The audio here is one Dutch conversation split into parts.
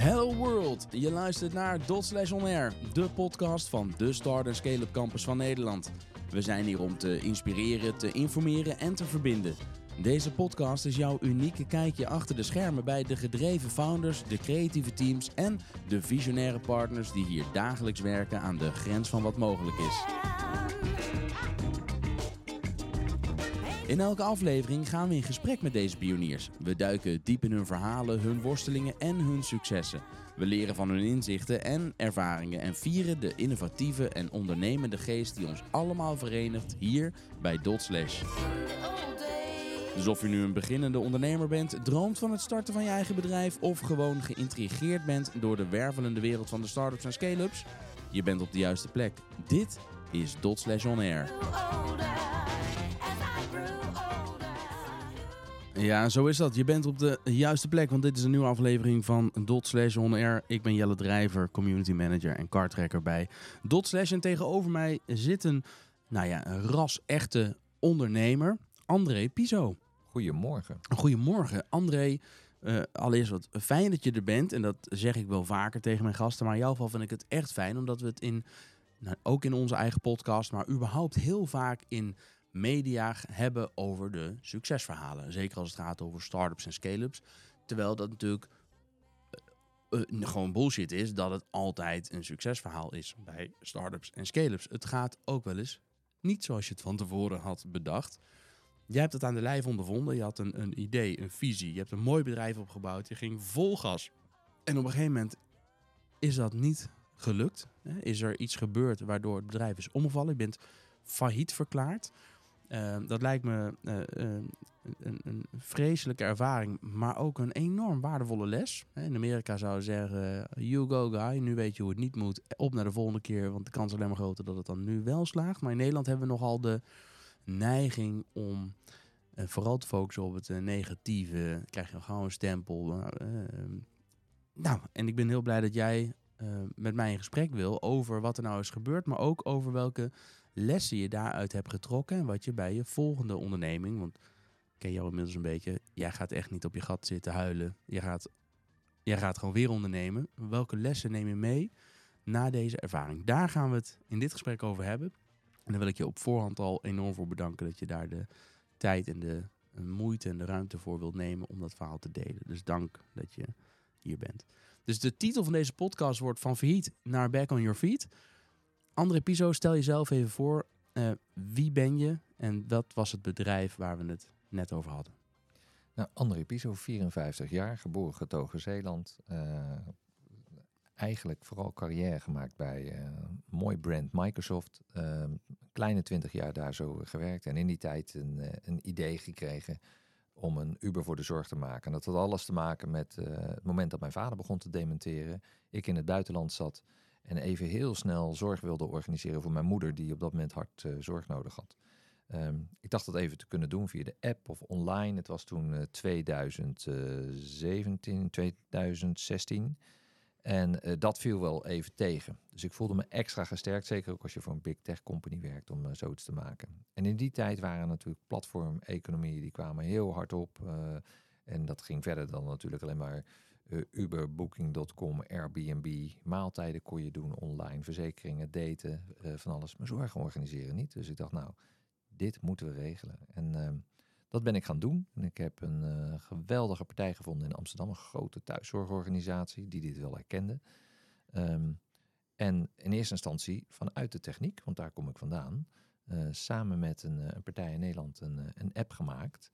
Hello World, je luistert naar Dot Slash On Air, de podcast van de Start en Scale-up Campus van Nederland. We zijn hier om te inspireren, te informeren en te verbinden. Deze podcast is jouw unieke kijkje achter de schermen bij de gedreven founders, de creatieve teams en de visionaire partners die hier dagelijks werken aan de grens van wat mogelijk is. In elke aflevering gaan we in gesprek met deze pioniers. We duiken diep in hun verhalen, hun worstelingen en hun successen. We leren van hun inzichten en ervaringen en vieren de innovatieve en ondernemende geest die ons allemaal verenigt hier bij Dot Slash. Dus of je nu een beginnende ondernemer bent, droomt van het starten van je eigen bedrijf of gewoon geïntrigeerd bent door de wervelende wereld van de startups en scale-ups, je bent op de juiste plek. Dit is Dot Slash On Air. Ja, zo is dat. Je bent op de juiste plek, want dit is een nieuwe aflevering van Dot Slash On Air. Ik ben Jelle Drijver, community manager en kartrekker bij Dot Slash. En tegenover mij zit een, nou ja, een ras-echte ondernemer, André Piso. Goedemorgen. Goedemorgen, André. Uh, allereerst wat fijn dat je er bent. En dat zeg ik wel vaker tegen mijn gasten. Maar in jouw geval vind ik het echt fijn, omdat we het in, nou, ook in onze eigen podcast, maar überhaupt heel vaak in media hebben over de succesverhalen. Zeker als het gaat over startups en scale-ups. Terwijl dat natuurlijk uh, uh, gewoon bullshit is dat het altijd een succesverhaal is bij startups en scale-ups. Het gaat ook wel eens niet zoals je het van tevoren had bedacht. Jij hebt het aan de lijf ondervonden. Je had een, een idee, een visie. Je hebt een mooi bedrijf opgebouwd. Je ging vol gas. En op een gegeven moment is dat niet gelukt. Is er iets gebeurd waardoor het bedrijf is omgevallen. Je bent failliet verklaard. Uh, dat lijkt me uh, uh, een, een, vreselijke ervaring, maar ook een enorm waardevolle les. In Amerika zou je zeggen, you go guy, nu weet je hoe het niet moet. Op naar de volgende keer, want de kans is alleen maar groter dat het dan nu wel slaagt. Maar in Nederland hebben we nogal de neiging om vooral te focussen op het negatieve. krijg je gewoon een stempel. nou, en ik ben heel blij dat jij met mij in gesprek wil over wat er nou is gebeurd, maar ook over welke lessen je daaruit hebt getrokken en wat je bij je volgende onderneming, want ik ken jou inmiddels een beetje, jij gaat echt niet op je gat zitten huilen. Je gaat, jij gaat gewoon weer ondernemen. Welke lessen neem je mee na deze ervaring? Daar gaan we het in dit gesprek over hebben. En daar wil ik je op voorhand al enorm voor bedanken dat je daar de tijd en de moeite en de ruimte voor wilt nemen om dat verhaal te delen. Dus dank dat je hier bent. Dus de titel van deze podcast wordt van failliet naar back on your feet. André Piso, stel jezelf even voor. Uh, wie ben je en wat was het bedrijf waar we het net over hadden? Nou, André Piso, 54 jaar, geboren getogen Zeeland. Uh, eigenlijk vooral carrière gemaakt bij uh, mooi brand Microsoft. kleine 20 jaar daar zo gewerkt en in die tijd een, een idee gekregen om een Uber voor de zorg te maken. En dat had alles te maken met het moment dat mijn vader begon te dementeren. Ik in het buitenland zat. En even heel snel zorg wilde organiseren voor mijn moeder, die op dat moment hard uh, zorg nodig had. Um, ik dacht dat even te kunnen doen via de app of online. Het was toen uh, 2017, 2016. En uh, dat viel wel even tegen. Dus ik voelde me extra gesterkt, zeker ook als je voor een big tech company werkt, om zoiets te maken. En in die tijd waren natuurlijk platformeconomieën, die kwamen heel hard op. en dat ging verder dan natuurlijk alleen maar uh, Uber, Booking.com, Airbnb, maaltijden kon je doen online, verzekeringen, daten, uh, van alles. Maar zorg organiseren niet. Dus ik dacht, nou, dit moeten we regelen. En uh, dat ben ik gaan doen. En ik heb een uh, geweldige partij gevonden in Amsterdam, een grote thuiszorgorganisatie die dit wel herkende. Um, en in eerste instantie vanuit de techniek, want daar kom ik vandaan, samen met een, een, partij in Nederland een, een app gemaakt.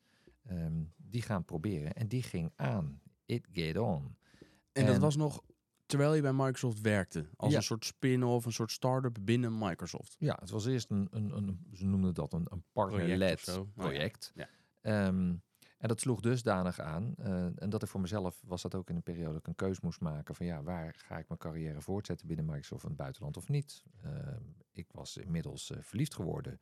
Um, die gaan proberen en die ging aan It Get On. En, en dat was nog terwijl je bij Microsoft werkte. Als ja. een soort spin-off, een soort start-up binnen Microsoft. Ja, het was eerst een, een, een ze noemden dat een, een partner-led project. project. Oh, ja. Um, en dat sloeg dusdanig aan. Uh, en dat ik voor mezelf was dat ook in een periode dat ik een keus moest maken van ja, waar ga ik mijn carrière voortzetten binnen Microsoft in het buitenland of niet. Uh, ik was inmiddels uh, verliefd geworden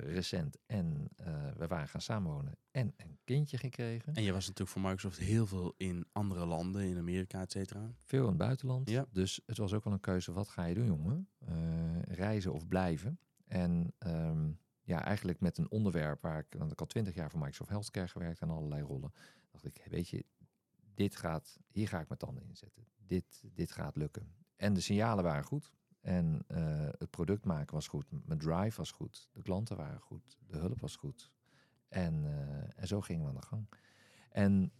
recent. En uh, we waren gaan samenwonen en een kindje gekregen. En je was natuurlijk voor Microsoft heel veel in andere landen, in Amerika, et cetera. Veel in het buitenland. Ja. Dus het was ook wel een keuze, wat ga je doen, jongen? Uh, reizen of blijven? En um, ja, eigenlijk met een onderwerp waar ik, want ik al twintig jaar voor Microsoft Healthcare gewerkt aan allerlei rollen, dacht ik, weet je, dit gaat, hier ga ik mijn tanden inzetten. Dit, dit gaat lukken. En de signalen waren goed. En uh, het product maken was goed. Mijn drive was goed. De klanten waren goed. De hulp was goed. En, uh, en zo gingen we aan de gang. En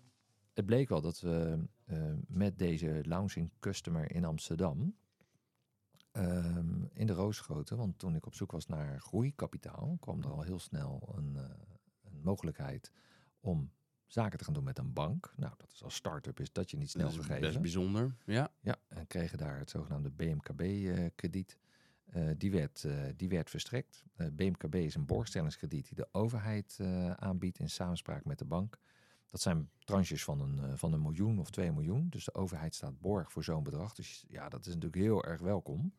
het bleek wel dat we uh, met deze launching customer in Amsterdam ehm, in de roos. Want toen ik op zoek was naar groeikapitaal, kwam er al heel snel een, een mogelijkheid om zaken te gaan doen met een bank. Nou, dat is als start-up is dat je niet snel Dat is best bijzonder. Ja. Ja, en kregen daar het zogenaamde BMKB-krediet. Uh, die, werd, uh, die werd verstrekt. Uh, BMKB is een borgstellingskrediet die de overheid aanbiedt in samenspraak met de bank. Dat zijn tranches van een, van een miljoen of twee miljoen. Dus de overheid staat borg voor zo'n bedrag. Dus ja, dat is natuurlijk heel erg welkom.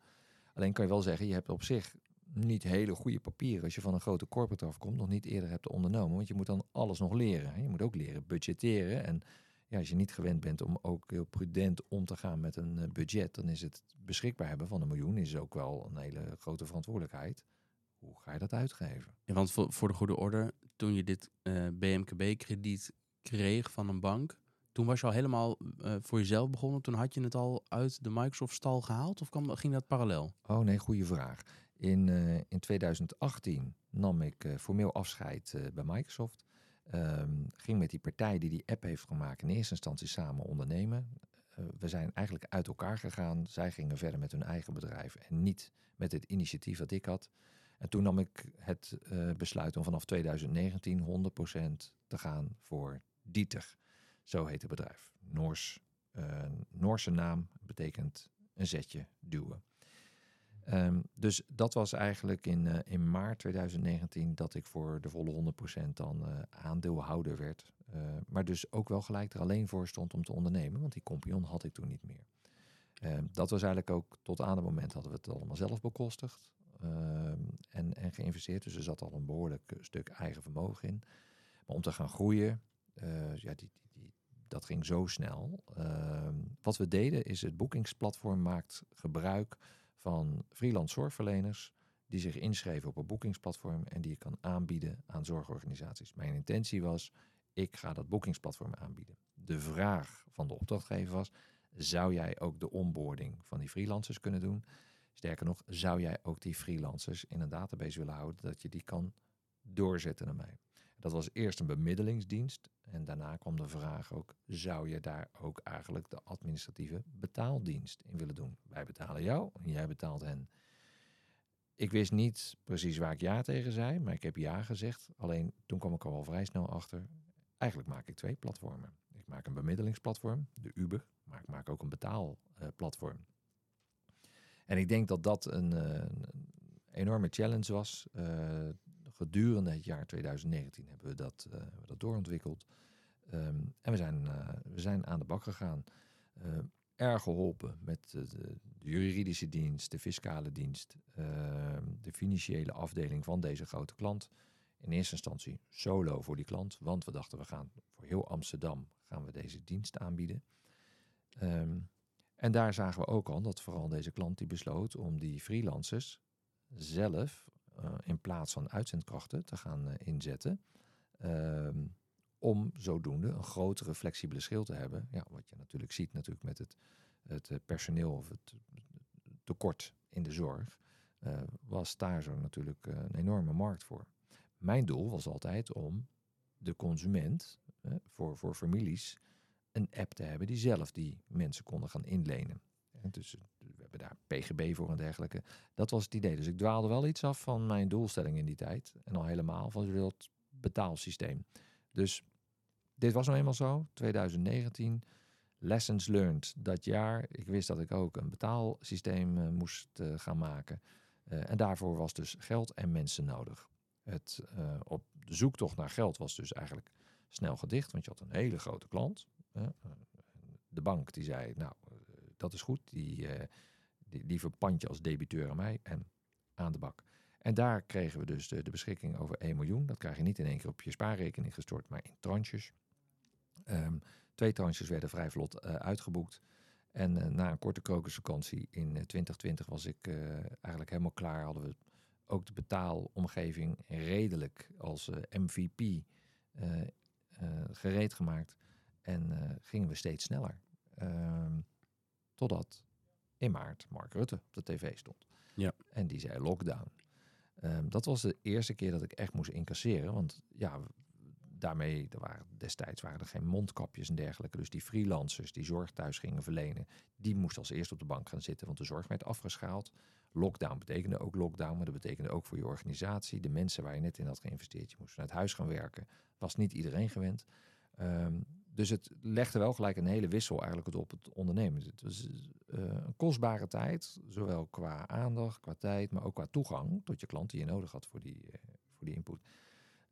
Alleen kan je wel zeggen, je hebt op zich niet hele goede papieren als je van een grote corporate afkomt, nog niet eerder hebt ondernomen. Want je moet dan alles nog leren. Je moet ook leren budgetteren. En ja, als je niet gewend bent om ook heel prudent om te gaan met een budget, dan is het beschikbaar hebben van een miljoen is ook wel een hele grote verantwoordelijkheid. Hoe ga je dat uitgeven? Ja, want voor, voor de goede orde, toen je dit uh, BMKB-krediet kreeg van een bank, toen was je al helemaal uh, voor jezelf begonnen. Toen had je het al uit de Microsoft-stal gehaald of kwam, ging dat parallel? Oh nee, goede vraag. In, uh, in 2018 nam ik uh, formeel afscheid uh, bij Microsoft. Um, ging met die partij die die app heeft gemaakt in eerste instantie samen ondernemen. we zijn eigenlijk uit elkaar gegaan. Zij gingen verder met hun eigen bedrijf en niet met het initiatief dat ik had. En toen nam ik het besluit om vanaf 2019 100% te gaan voor Dieter. Zo heet het bedrijf. Noors, Noorse naam betekent een zetje duwen. Um, dus dat was eigenlijk in, uh, in maart 2019 dat ik voor de volle 100% dan uh, aandeelhouder werd. Uh, maar dus ook wel gelijk er alleen voor stond om te ondernemen, want die compagnon had ik toen niet meer. Um, dat was eigenlijk ook tot aan het moment hadden we het allemaal zelf bekostigd um, en, en geïnvesteerd. Dus er zat al een behoorlijk stuk eigen vermogen in. Maar om te gaan groeien, ja, die, die, die, dat ging zo snel. wat we deden is het boekingsplatform maakt gebruik van freelance zorgverleners die zich inschreven op een boekingsplatform en die je kan aanbieden aan zorgorganisaties. Mijn intentie was, ik ga dat boekingsplatform aanbieden. De vraag van de opdrachtgever was, zou jij ook de onboarding van die freelancers kunnen doen? Sterker nog, zou jij ook die freelancers in een database willen houden, dat je die kan doorzetten naar mij? Dat was eerst een bemiddelingsdienst en daarna kwam de vraag ook, zou je daar ook eigenlijk de administratieve betaaldienst in willen doen? Wij betalen jou en jij betaalt hen. Ik wist niet precies waar ik ja tegen zei, maar ik heb ja gezegd. Alleen toen kwam ik al vrij snel achter, eigenlijk maak ik twee platformen. Ik maak een bemiddelingsplatform, de Uber, maar ik maak ook een betaalplatform. En ik denk dat dat een, een enorme challenge was. Uh, gedurende het jaar 2019 hebben we dat, we dat doorontwikkeld. Um, en we zijn, uh, we zijn aan de bak gegaan. Uh, erg geholpen met de, de, juridische dienst, de fiscale dienst, ehm, de financiële afdeling van deze grote klant. In eerste instantie solo voor die klant, want we dachten we gaan voor heel Amsterdam gaan we deze dienst aanbieden. Um, en daar zagen we ook al dat vooral deze klant die besloot om die freelancers zelf in plaats van uitzendkrachten te gaan uh, inzetten. Uh, om zodoende een grotere flexibele schil te hebben. Ja, wat je natuurlijk ziet natuurlijk met het, het personeel of het tekort in de zorg. Was daar zo natuurlijk een enorme markt voor. Mijn doel was altijd om de consument voor, voor families een app te hebben die zelf die mensen konden gaan inlenen. Dus PGB voor en dergelijke. Dat was het idee. Dus ik dwaalde wel iets af van mijn doelstelling in die tijd. En al helemaal van het betaalsysteem. Dus dit was nou eenmaal zo. 2019. Lessons learned dat jaar. Ik wist dat ik ook een betaalsysteem uh, moest uh, gaan maken. Uh, en daarvoor was dus geld en mensen nodig. Het op de zoektocht naar geld was dus eigenlijk snel gedicht. Want je had een hele grote klant. de bank die zei, nou, dat is goed. Die, die, die verpand je als debiteur aan mij en aan de bak. En daar kregen we dus de, de, beschikking over 1 miljoen. Dat krijg je niet in één keer op je spaarrekening gestort, maar in tranches. Um, twee tranches werden vrij vlot uh, uitgeboekt. En uh, na een korte krokusvakantie in 2020 was ik eigenlijk helemaal klaar. Hadden we ook de betaalomgeving redelijk als MVP gereed gemaakt. En eh, gingen we steeds sneller. Ehm, totdat in maart Mark Rutte op de tv stond. Ja. En die zei lockdown. Ehm, dat was de eerste keer dat ik echt moest incasseren. Want ja, daarmee, er waren, destijds waren er geen mondkapjes en dergelijke. Dus die freelancers die zorg thuis gingen verlenen, die moesten als eerste op de bank gaan zitten, want de zorg werd afgeschaald. Lockdown betekende ook lockdown, maar dat betekende ook voor je organisatie. De mensen waar je net in had geïnvesteerd, je moest vanuit huis gaan werken. Was niet iedereen gewend. Ehm, dus het legde wel gelijk een hele wissel eigenlijk op het ondernemen. Het was eh, een kostbare tijd, zowel qua aandacht, qua tijd, maar ook qua toegang tot je klant die je nodig had voor die, eh, voor die input.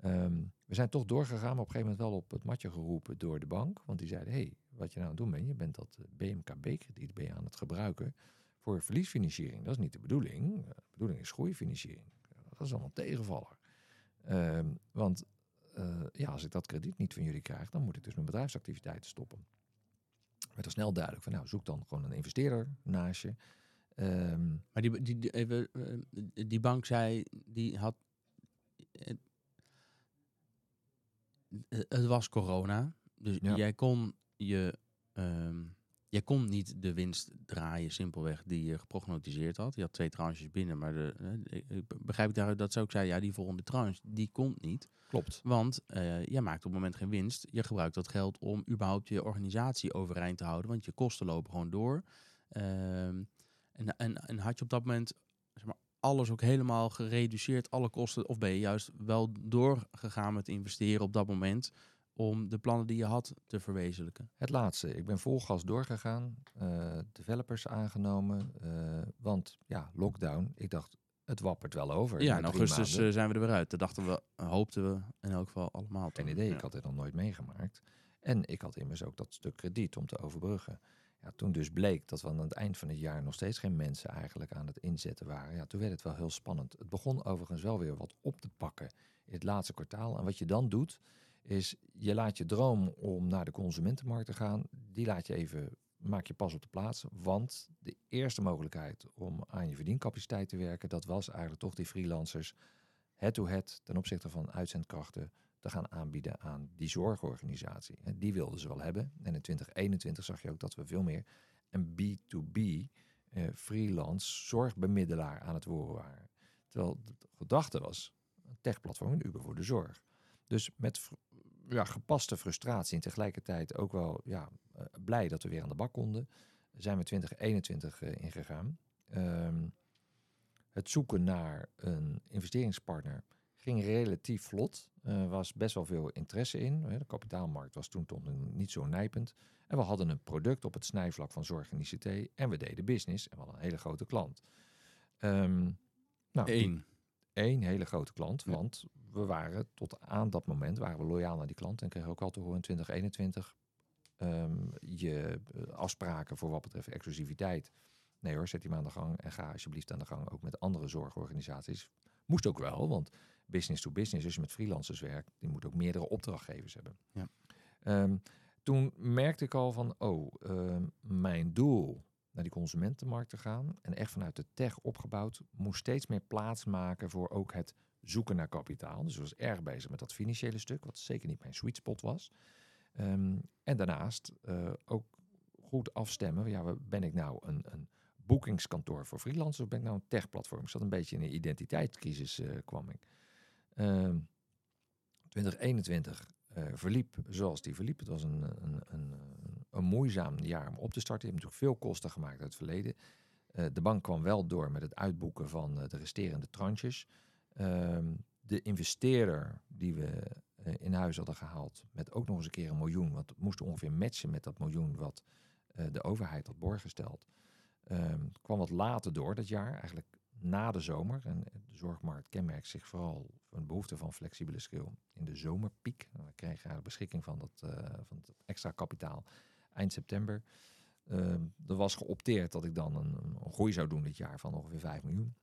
Ehm, we zijn toch doorgegaan, maar op een gegeven moment wel op het matje geroepen door de bank. Want die zeiden, hey, wat je nou aan het doen bent, je bent dat eh, BMKB-krediet ben aan het gebruiken voor verliesfinanciering. Dat is niet de bedoeling. De bedoeling is groeifinanciering. Dat is allemaal tegenvaller. Ehm, want uh, ja, als ik dat krediet niet van jullie krijg, dan moet ik dus mijn bedrijfsactiviteiten stoppen. Werd er snel duidelijk van, nou, zoek dan gewoon een investeerder naast je. Um, maar die, die, die, even, die bank zei, die had. Het was corona. Dus ja. jij kon je. Um, jij kon niet de winst draaien, simpelweg, die je geprognotiseerd had. Je had twee tranches binnen, maar de, ik begrijp ik daaruit dat ze ook zei, ja, die volgende tranche, die komt niet. Klopt. Want uh, je maakt op het moment geen winst. Je gebruikt dat geld om überhaupt je organisatie overeind te houden. Want je kosten lopen gewoon door. Uh, en, en, en had je op dat moment zeg maar, alles ook helemaal gereduceerd, alle kosten? Of ben je juist wel doorgegaan met investeren op dat moment om de plannen die je had te verwezenlijken? Het laatste. Ik ben vol gas doorgegaan. Uh, developers aangenomen. Uh, want ja, lockdown. Ik dacht, het wappert wel over. Ja, in augustus uh, zijn we er weer uit. Dat dachten we, hoopten we in elk geval allemaal. Geen idee, ja. ik had dit nog nooit meegemaakt. En ik had immers ook dat stuk krediet om te overbruggen. Ja, toen dus bleek dat we aan het eind van het jaar nog steeds geen mensen eigenlijk aan het inzetten waren. Ja, toen werd het wel heel spannend. Het begon overigens wel weer wat op te pakken in het laatste kwartaal. En wat je dan doet, is je laat je droom om naar de consumentenmarkt te gaan, die laat je even, maak je pas op de plaats. Want de eerste mogelijkheid om aan je verdiencapaciteit te werken, dat was eigenlijk toch die freelancers head-to-head ten opzichte van uitzendkrachten te gaan aanbieden aan die zorgorganisatie. En die wilden ze wel hebben. En in 2021 zag je ook dat we veel meer een B2B eh, freelance zorgbemiddelaar aan het worden waren. Terwijl de gedachte was, een techplatform, een Uber voor de zorg. Dus met ja, gepaste frustratie en tegelijkertijd ook wel ja, uh, blij dat we weer aan de bak konden, zijn we 2021 uh, ingegaan. Um, het zoeken naar een investeringspartner ging relatief vlot. Er was best wel veel interesse in. De kapitaalmarkt was toen toch niet zo nijpend. En we hadden een product op het snijvlak van zorg en ICT. En we deden business. En we hadden een hele grote klant. Um, nou. Eén hele grote klant. Ja. Want we waren tot aan dat moment waren we loyaal naar die klant. En kregen ook al te horen in 2021 um, je afspraken voor wat betreft exclusiviteit. Nee hoor, zet die maar aan de gang. En ga alsjeblieft aan de gang ook met andere zorgorganisaties. Moest ook wel, want business to business, als je met freelancers werkt, die moet ook meerdere opdrachtgevers hebben. Ja. Um, toen merkte ik al van, oh, um, mijn doel naar die consumentenmarkt te gaan en echt vanuit de tech opgebouwd, moest steeds meer plaats maken voor ook het zoeken naar kapitaal. Dus ik was erg bezig met dat financiële stuk, wat zeker niet mijn sweet spot was. Um, en daarnaast uh, ook goed afstemmen, ja, ben ik nou een, een boekingskantoor voor freelancers of ben ik nou een techplatform? Ik zat een beetje in een identiteitscrisis, uh, kwam ik. Uh, 2021 uh, verliep zoals die verliep. Het was een, een, een, een, moeizaam jaar om op te starten. Je hebt natuurlijk veel kosten gemaakt uit het verleden. Uh, de bank kwam wel door met het uitboeken van uh, de resterende tranches. Ehm, de investeerder die we in huis hadden gehaald met ook nog eens een keer een miljoen. Want het moest ongeveer matchen met dat miljoen wat de overheid had borggesteld. Um, kwam wat later door dat jaar, eigenlijk na de zomer. En de zorgmarkt kenmerkt zich vooral van behoefte van flexibele schil in de zomerpiek. We kregen de beschikking van dat, van dat extra kapitaal eind september. Uh, er was geopteerd dat ik dan een, groei zou doen dit jaar van ongeveer 5 miljoen.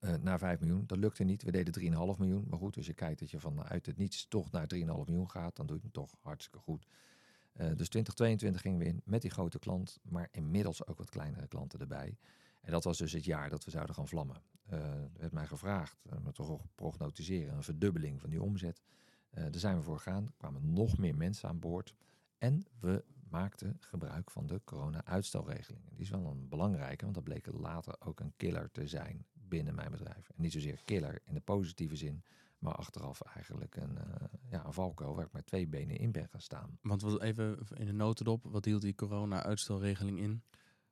Uh, naar 5 miljoen. Dat lukte niet. We deden 3,5 miljoen. Maar goed, als je kijkt dat je vanuit het niets toch naar 3,5 miljoen gaat, dan doe je het toch hartstikke goed. Uh, dus 2022 gingen we in met die grote klant, maar inmiddels ook wat kleinere klanten erbij. En dat was dus het jaar dat we zouden gaan vlammen. Uh, er werd mij gevraagd, uh, toch prognostiseren, een verdubbeling van die omzet. Daar zijn we voor gegaan. Er kwamen nog meer mensen aan boord. En we maakten gebruik van de corona-uitstelregeling. Die is wel een belangrijke, want dat bleek later ook een killer te zijn binnen mijn bedrijf. En niet zozeer killer in de positieve zin, maar achteraf eigenlijk een, uh, ja, een waar ik met twee benen in ben gaan staan. Want wat even in de notendop, wat hield die corona-uitstelregeling in?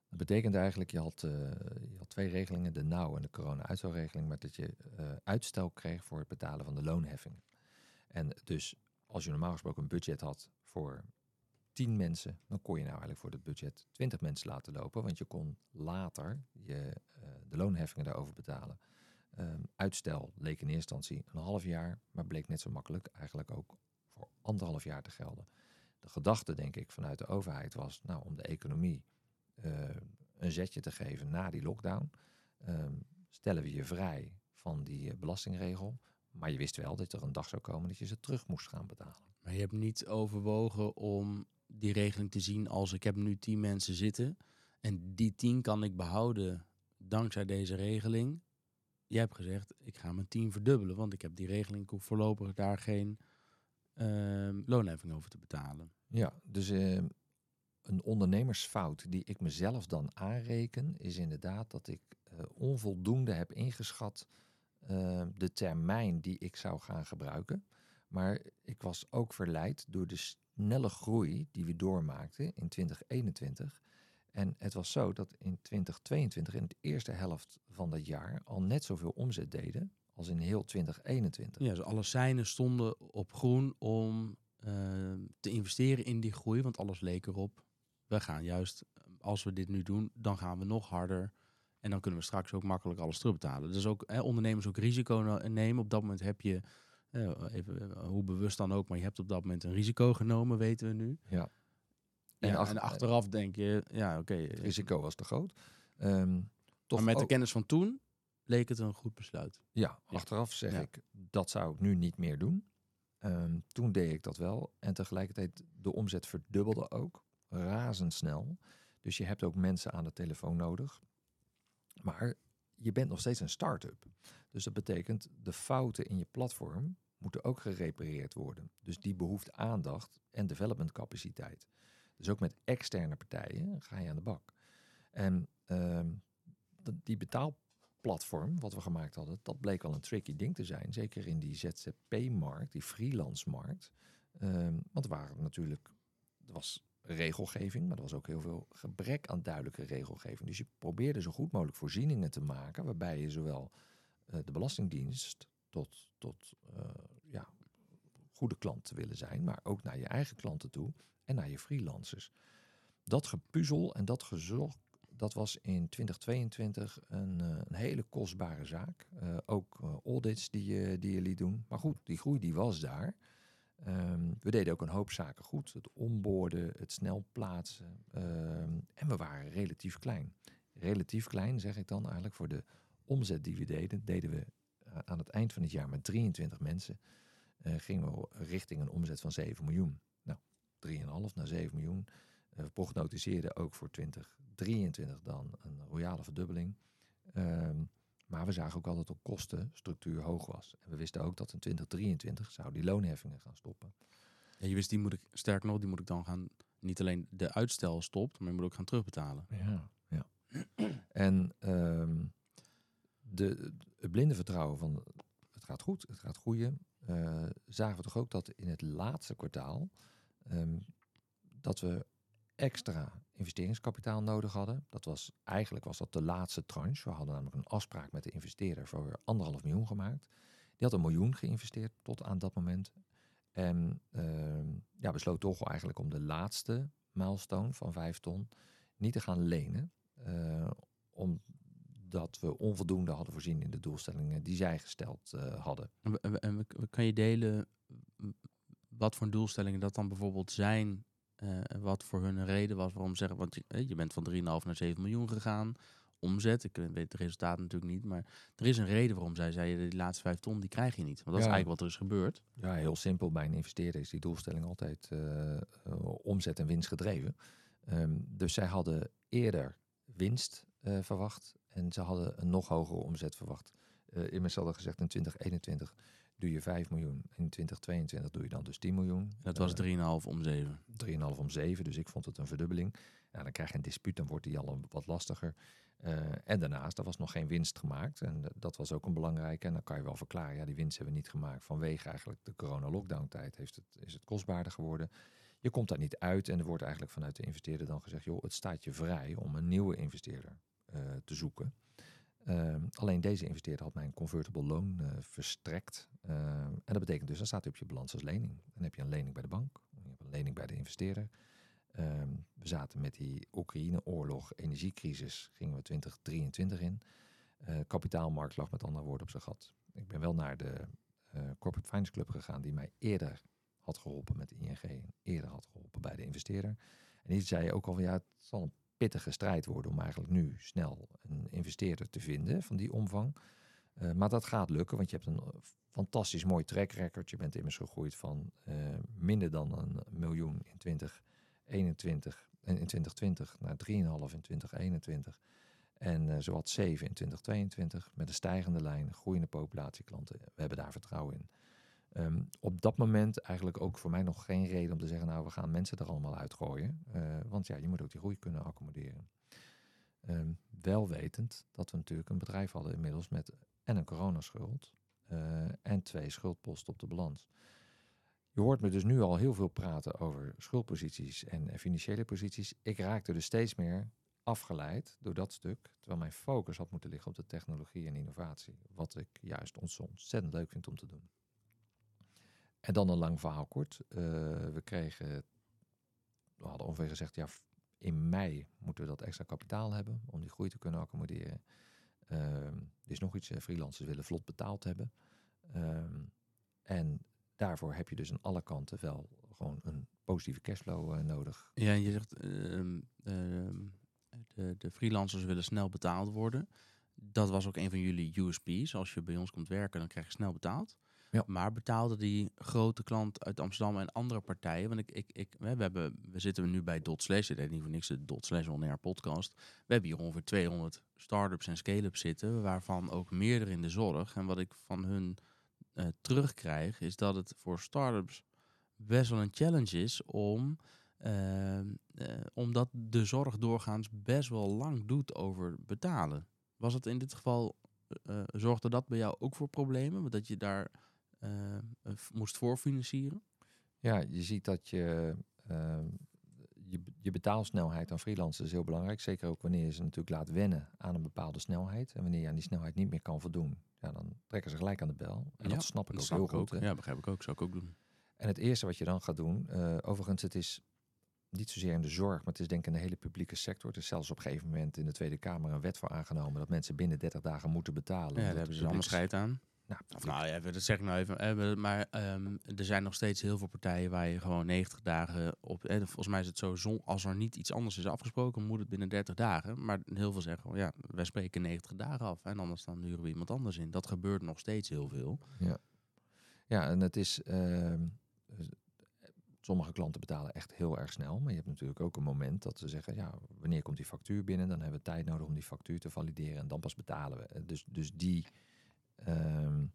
Dat betekent eigenlijk, je had, uh, je had twee regelingen, de nauw en de corona-uitstelregeling, maar dat je uh, uitstel kreeg voor het betalen van de loonheffing. En dus als je normaal gesproken een budget had voor 10 mensen, dan kon je nou eigenlijk voor het budget 20 mensen laten lopen, want je kon later je, uh, de loonheffingen daarover betalen. Um, uitstel leek in eerste instantie een half jaar, maar bleek net zo makkelijk eigenlijk ook voor anderhalf jaar te gelden. De gedachte, denk ik, vanuit de overheid was nou, om de economie uh, een zetje te geven na die lockdown. Um, stellen we je vrij van die uh, belastingregel. Maar je wist wel dat er een dag zou komen dat je ze terug moest gaan betalen. Maar je hebt niet overwogen om die regeling te zien als ik heb nu tien mensen zitten. En die tien kan ik behouden dankzij deze regeling. Je hebt gezegd, ik ga mijn team verdubbelen, want ik heb die regeling, ik hoef voorlopig daar geen uh, loonheffing over te betalen. Ja, dus uh, een ondernemersfout die ik mezelf dan aanreken, is inderdaad dat ik uh, onvoldoende heb ingeschat uh, de termijn die ik zou gaan gebruiken. Maar ik was ook verleid door de snelle groei die we doormaakten in 2021. En het was zo dat in 2022, in de eerste helft van dat jaar, al net zoveel omzet deden als in heel 2021. Ja, dus alle seinen stonden op groen om uh, te investeren in die groei, want alles leek erop. We gaan juist, als we dit nu doen, dan gaan we nog harder. En dan kunnen we straks ook makkelijk alles terugbetalen. Dus ook ondernemers ook risico nemen. Op dat moment heb je, eh, even, hoe bewust dan ook, maar je hebt op dat moment een risico genomen, weten we nu. Ja. En, ja, en achteraf denk je, ja, oké. Het risico was te groot. Um, toch maar met de kennis van toen leek het een goed besluit. Ja, achteraf zeg ja. ik, dat zou ik nu niet meer doen. Um, toen deed ik dat wel. En tegelijkertijd, de omzet verdubbelde ook. Razendsnel. Dus je hebt ook mensen aan de telefoon nodig. Maar je bent nog steeds een start-up. Dus dat betekent, de fouten in je platform moeten ook gerepareerd worden. Dus die behoeft aandacht en development capaciteit. Dus ook met externe partijen ga je aan de bak. En uh, die betaalplatform, wat we gemaakt hadden, dat bleek al een tricky ding te zijn. Zeker in die ZZP-markt, die freelance-markt. Um, want er waren natuurlijk, er was regelgeving, maar er was ook heel veel gebrek aan duidelijke regelgeving. Dus je probeerde zo goed mogelijk voorzieningen te maken, waarbij je zowel uh, de Belastingdienst tot, tot uh, ja, goede klant te willen zijn, maar ook naar je eigen klanten toe en naar je freelancers. Dat gepuzzel en dat gezocht, dat was in 2022 een, uh, een hele kostbare zaak. Uh, ook audits die je, die je liet doen. Maar goed, die groei die was daar. Um, we deden ook een hoop zaken goed. Het onboorden, het snel plaatsen. Um, en we waren relatief klein. Relatief klein zeg ik dan eigenlijk voor de omzet die we deden. Deden we aan het eind van het jaar met 23 mensen. gingen we richting een omzet van 7 miljoen. 3,5 naar 7 miljoen. Uh, we prognotiseerden ook voor 2023 dan een royale verdubbeling. Um, maar we zagen ook al dat de kostenstructuur hoog was. En we wisten ook dat in 2023 zouden die loonheffingen gaan stoppen. Ja, je wist, die moet ik, sterk nog, die moet ik dan gaan, niet alleen de uitstel stopt, maar je moet ook gaan terugbetalen. Ja, ja. en um, de, het blinde vertrouwen van het gaat goed, het gaat groeien, uh, zagen we toch ook dat in het laatste kwartaal um, dat we extra investeringskapitaal nodig hadden. Dat was, eigenlijk was dat de laatste tranche. We hadden namelijk een afspraak met de investeerder voor anderhalf miljoen gemaakt. Die had een miljoen geïnvesteerd tot aan dat moment. En uh, ja, besloot toch eigenlijk om de laatste milestone van vijf ton niet te gaan lenen. Uh, omdat we onvoldoende hadden voorzien in de doelstellingen die zij gesteld uh, hadden. En, en kan je delen wat voor doelstellingen dat dan bijvoorbeeld zijn? Uh, wat voor hun een reden was waarom zeggen, want je, je bent van 3,5 naar 7 miljoen gegaan. Omzet, ik weet het resultaat natuurlijk niet, maar er is een reden waarom zij zeiden, die laatste 5 ton, die krijg je niet. Want dat ja. is eigenlijk wat er is gebeurd. Ja, heel simpel. Bij een investeerder is die doelstelling altijd uh, uh, omzet en winst gedreven. Um, dus zij hadden eerder winst verwacht en ze hadden een nog hogere omzet verwacht. immers hadden gezegd in 2021 doe je 5 miljoen. In 2022 doe je dan dus 10 miljoen. Dat was 3,5 om 7. 3,5 om 7. Dus ik vond het een verdubbeling. Ja, dan krijg je een dispuut, dan wordt die al een, wat lastiger. Uh, en daarnaast, er was nog geen winst gemaakt. En dat was ook een belangrijke. En dan kan je wel verklaren, ja, die winst hebben we niet gemaakt. Vanwege eigenlijk de corona-lockdown-tijd heeft het, is het kostbaarder geworden. Je komt daar niet uit en er wordt eigenlijk vanuit de investeerder dan gezegd... joh, het staat je vrij om een nieuwe investeerder uh, te zoeken. Uh, alleen deze investeerder had mij een convertible loan uh, verstrekt. Uh, en dat betekent dus, dan staat hij op je balans als lening. Dan heb je een lening bij de bank, je hebt een lening bij de investeerder. Ehm, we zaten met die Oekraïne-oorlog, energiecrisis, gingen we 2023 in. kapitaalmarkt lag met andere woorden op zijn gat. Ik ben wel naar de Corporate Finance Club gegaan, die mij eerder had geholpen met ING, eerder had geholpen bij de investeerder. En die zei ook al, ja, het zal een pittige strijd worden om eigenlijk nu snel een investeerder te vinden van die omvang. Uh, maar dat gaat lukken, want je hebt een fantastisch mooi track record. Je bent immers gegroeid van uh, minder dan een miljoen in 2021 en in 2020 naar 3,5 in 2021. En uh, zowat 7 in 2022 met een stijgende lijn, groeiende populatie klanten. We hebben daar vertrouwen in. Um, op dat moment eigenlijk ook voor mij nog geen reden om te zeggen, nou we gaan mensen er allemaal uitgooien. Uh, want ja, je moet ook die groei kunnen accommoderen. Um, wel wetend dat we natuurlijk een bedrijf hadden inmiddels met en een coronaschuld uh, en twee schuldposten op de balans. Je hoort me dus nu al heel veel praten over schuldposities en financiële posities. Ik raakte dus steeds meer afgeleid door dat stuk, terwijl mijn focus had moeten liggen op de technologie en innovatie. Wat ik juist ontzettend leuk vind om te doen. En dan een lang verhaal kort. Uh, we kregen, we hadden ongeveer gezegd, ja, in mei moeten we dat extra kapitaal hebben om die groei te kunnen accommoderen. Uh, er is nog iets, freelancers willen vlot betaald hebben. Uh, en daarvoor heb je dus aan alle kanten wel gewoon een positieve cashflow uh, nodig. Ja, je zegt ehm, ehm, de, de freelancers willen snel betaald worden. Dat was ook een van jullie USP's. Als je bij ons komt werken, dan krijg je snel betaald. Ja. Maar betaalde die grote klant uit Amsterdam en andere partijen? Want ik, ik, ik, we, hebben, we zitten nu bij Dot Slash, ik niet voor niks de Dot Slash On podcast. We hebben hier ongeveer 200 start-ups en scale-ups zitten, waarvan ook meerdere in de zorg. En wat ik van hun uh, terugkrijg, is dat het voor start-ups best wel een challenge is om... Uh, omdat de zorg doorgaans best wel lang doet over betalen. Was het in dit geval, zorgde dat bij jou ook voor problemen? Dat je daar moest voorfinancieren? Ja, je ziet dat je, uh, je, je betaalsnelheid aan freelancers is heel belangrijk. Zeker ook wanneer je ze natuurlijk laat wennen aan een bepaalde snelheid. En wanneer je aan die snelheid niet meer kan voldoen, ja, dan trekken ze gelijk aan de bel. En ja, dat snap ik dat ook heel goed. Ook. Ja, begrijp ik ook. Zou ik ook doen. En het eerste wat je dan gaat doen, uh, overigens, het is niet zozeer in de zorg, maar het is denk ik in de hele publieke sector. Er is zelfs op een gegeven moment in de Tweede Kamer een wet voor aangenomen dat mensen binnen 30 dagen moeten betalen. Ja, daar hebben ze allemaal scheid aan. Nou, nou ja, dat zeg ik nou even. Maar um, er zijn nog steeds heel veel partijen waar je gewoon 90 dagen op. Eh, volgens mij is het zo, als er niet iets anders is afgesproken, moet het binnen 30 dagen. Maar heel veel zeggen, ja, wij spreken 90 dagen af. En anders dan huren we iemand anders in. Dat gebeurt nog steeds heel veel. Ja, ja en het is. Uh, sommige klanten betalen echt heel erg snel. Maar je hebt natuurlijk ook een moment dat ze zeggen: ja, wanneer komt die factuur binnen? Dan hebben we tijd nodig om die factuur te valideren. En dan pas betalen we. Dus, dus die Um,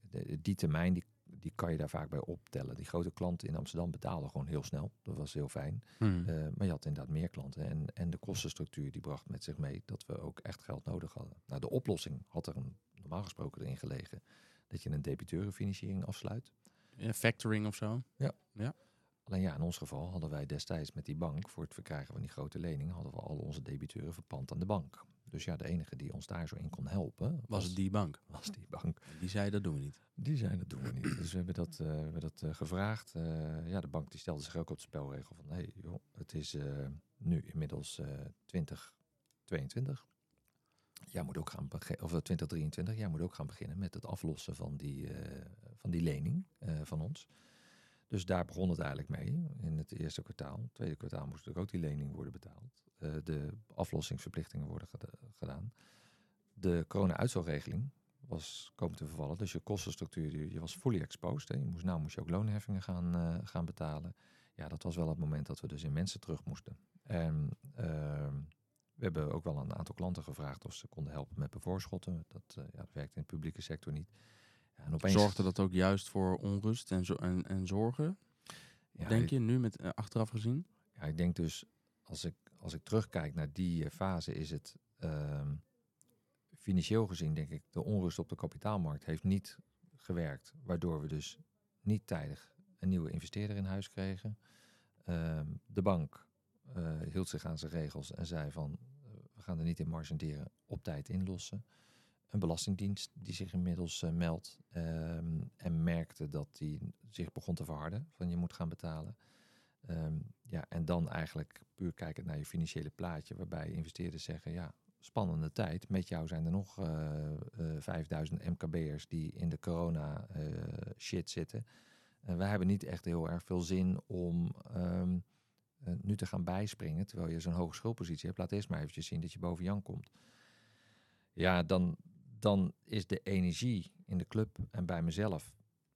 de, die termijn, die, die kan je daar vaak bij optellen. Die grote klanten in Amsterdam betaalden gewoon heel snel. Dat was heel fijn. Hmm. Uh, maar je had inderdaad meer klanten. En, en de kostenstructuur die bracht met zich mee dat we ook echt geld nodig hadden. Nou, de oplossing had er een, normaal gesproken erin gelegen. Dat je een debiteurenfinanciering afsluit. Ja, factoring of zo? Ja. ja. Alleen ja, in ons geval hadden wij destijds met die bank... voor het verkrijgen van die grote lening... hadden we al onze debiteuren verpand aan de bank. Dus ja, de enige die ons daar zo in kon helpen... Was, was die bank? Was die bank. Die zei, dat doen we niet. Die zei, dat doen we niet. Dus we hebben dat, uh, we hebben dat uh, gevraagd. Uh, ja, de bank die stelde zich ook op de spelregel van... hé hey, joh, het is nu inmiddels 2022. Jij moet ook gaan beginnen, of 2023, jij moet ook gaan beginnen met het aflossen van die, van die lening van ons. Dus daar begon het eigenlijk mee in het eerste kwartaal. Het tweede kwartaal moest ook die lening worden betaald. Uh, de aflossingsverplichtingen worden gedaan. De corona-uitzorgregeling was komen te vervallen. Dus je kostenstructuur, je was fully exposed. Hè. Je moest, nou moest je ook loonheffingen gaan, uh, gaan betalen. Ja, dat was wel het moment dat we dus in mensen terug moesten. En uh, we hebben ook wel een aantal klanten gevraagd of ze konden helpen met bevoorschotten. Dat, uh, ja, dat werkt in de publieke sector niet. Ja, en opeens... Zorgde dat ook juist voor onrust en, zo en, en zorgen? Ja, denk je nu met eh, achteraf gezien? Ja, ik denk dus, als ik, als ik terugkijk naar die eh, fase, is het ehm, financieel gezien, denk ik, de onrust op de kapitaalmarkt heeft niet gewerkt. Waardoor we dus niet tijdig een nieuwe investeerder in huis kregen. Ehm, de bank eh, hield zich aan zijn regels en zei van, we gaan er niet in margenderen, op tijd inlossen. Een belastingdienst die zich inmiddels eh, meldt ehm, en merkte dat die zich begon te verharden, van je moet gaan betalen. Ehm, ja, en dan eigenlijk puur kijken naar je financiële plaatje, waarbij investeerders zeggen, ja, spannende tijd. Met jou zijn er nog eh, 5000 MKB'ers die in de corona eh, shit zitten. En wij hebben niet echt heel erg veel zin om ehm, eh, nu te gaan bijspringen, terwijl je zo'n hoge schuldpositie hebt. Laat eerst maar eventjes zien dat je boven Jan komt. Ja, dan, dan is de energie in de club en bij mezelf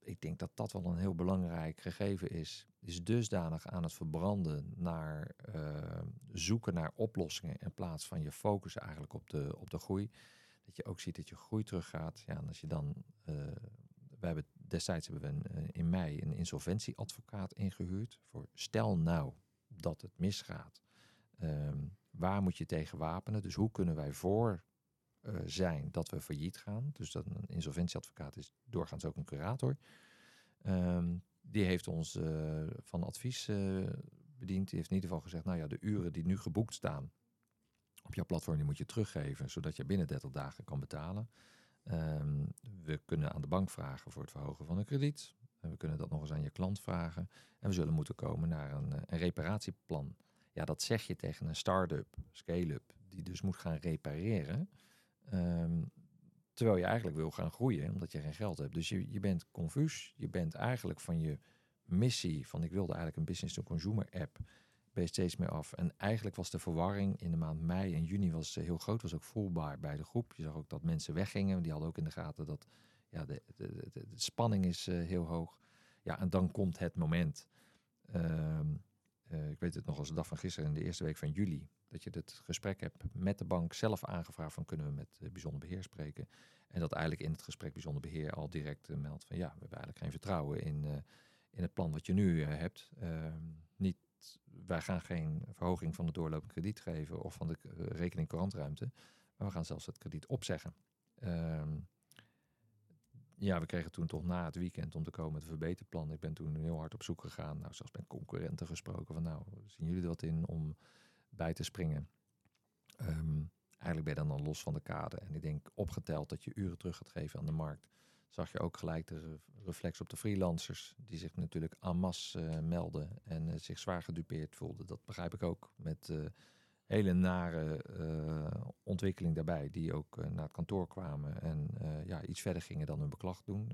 ik denk dat dat wel een heel belangrijk gegeven is. Is dusdanig aan het verbranden naar eh, zoeken naar oplossingen in plaats van je focus eigenlijk op de, op de groei. Dat je ook ziet dat je groei teruggaat. Ja, en als je dan. eh we hebben destijds hebben we eh, in mei een insolventieadvocaat ingehuurd. Voor stel nou dat het misgaat. Ehm, waar moet je tegen wapenen? Dus hoe kunnen wij voor eh, zijn dat we failliet gaan? Dus dat een insolventieadvocaat is doorgaans ook een curator. Ehm, die heeft ons eh, van advies eh, bediend. Die heeft in ieder geval gezegd, nou ja, de uren die nu geboekt staan op jouw platform, die moet je teruggeven, zodat je binnen 30 dagen kan betalen. Ehm, we kunnen aan de bank vragen voor het verhogen van een krediet. En we kunnen dat nog eens aan je klant vragen. En we zullen moeten komen naar een, een reparatieplan. Ja, dat zeg je tegen een start-up, scale-up, die dus moet gaan repareren. Ehm, terwijl je eigenlijk wil gaan groeien, omdat je geen geld hebt. Dus je, je bent confuus. Je bent eigenlijk van je missie, van ik wilde eigenlijk een business-to-consumer app, ben je steeds meer af. En eigenlijk was de verwarring in de maand mei en juni was eh, heel groot, was ook voelbaar bij de groep. Je zag ook dat mensen weggingen. Die hadden ook in de gaten dat ja, de, de, de, de spanning is eh, heel hoog. Ja, en dan komt het moment. Ehm, eh, ik weet het nog als de dag van gisteren, in de eerste week van juli, dat je het gesprek hebt met de bank zelf aangevraagd van kunnen we met eh, bijzonder beheer spreken. En dat eigenlijk in het gesprek bijzonder beheer al direct eh, meldt van ja, we hebben eigenlijk geen vertrouwen in, in het plan wat je nu hebt. Ehm, niet, wij gaan geen verhoging van de doorlopende krediet geven of van de eh, rekening courantruimte, maar we gaan zelfs het krediet opzeggen. Ehm, ja, we kregen toen toch na het weekend om te komen met een verbeterplan. Ik ben toen heel hard op zoek gegaan. Nou, zelfs met concurrenten gesproken van nou, zien jullie wat in om bij te springen? Ehm, eigenlijk ben je dan al los van de kade. En ik denk opgeteld dat je uren terug gaat geven aan de markt. Zag je ook gelijk de re- reflex op de freelancers. Die zich natuurlijk en masse eh, melden en eh, zich zwaar gedupeerd voelden. Dat begrijp ik ook. Met eh, hele nare eh, ontwikkeling daarbij. Die ook eh, naar het kantoor kwamen en eh, ja, iets verder gingen dan hun beklag doen.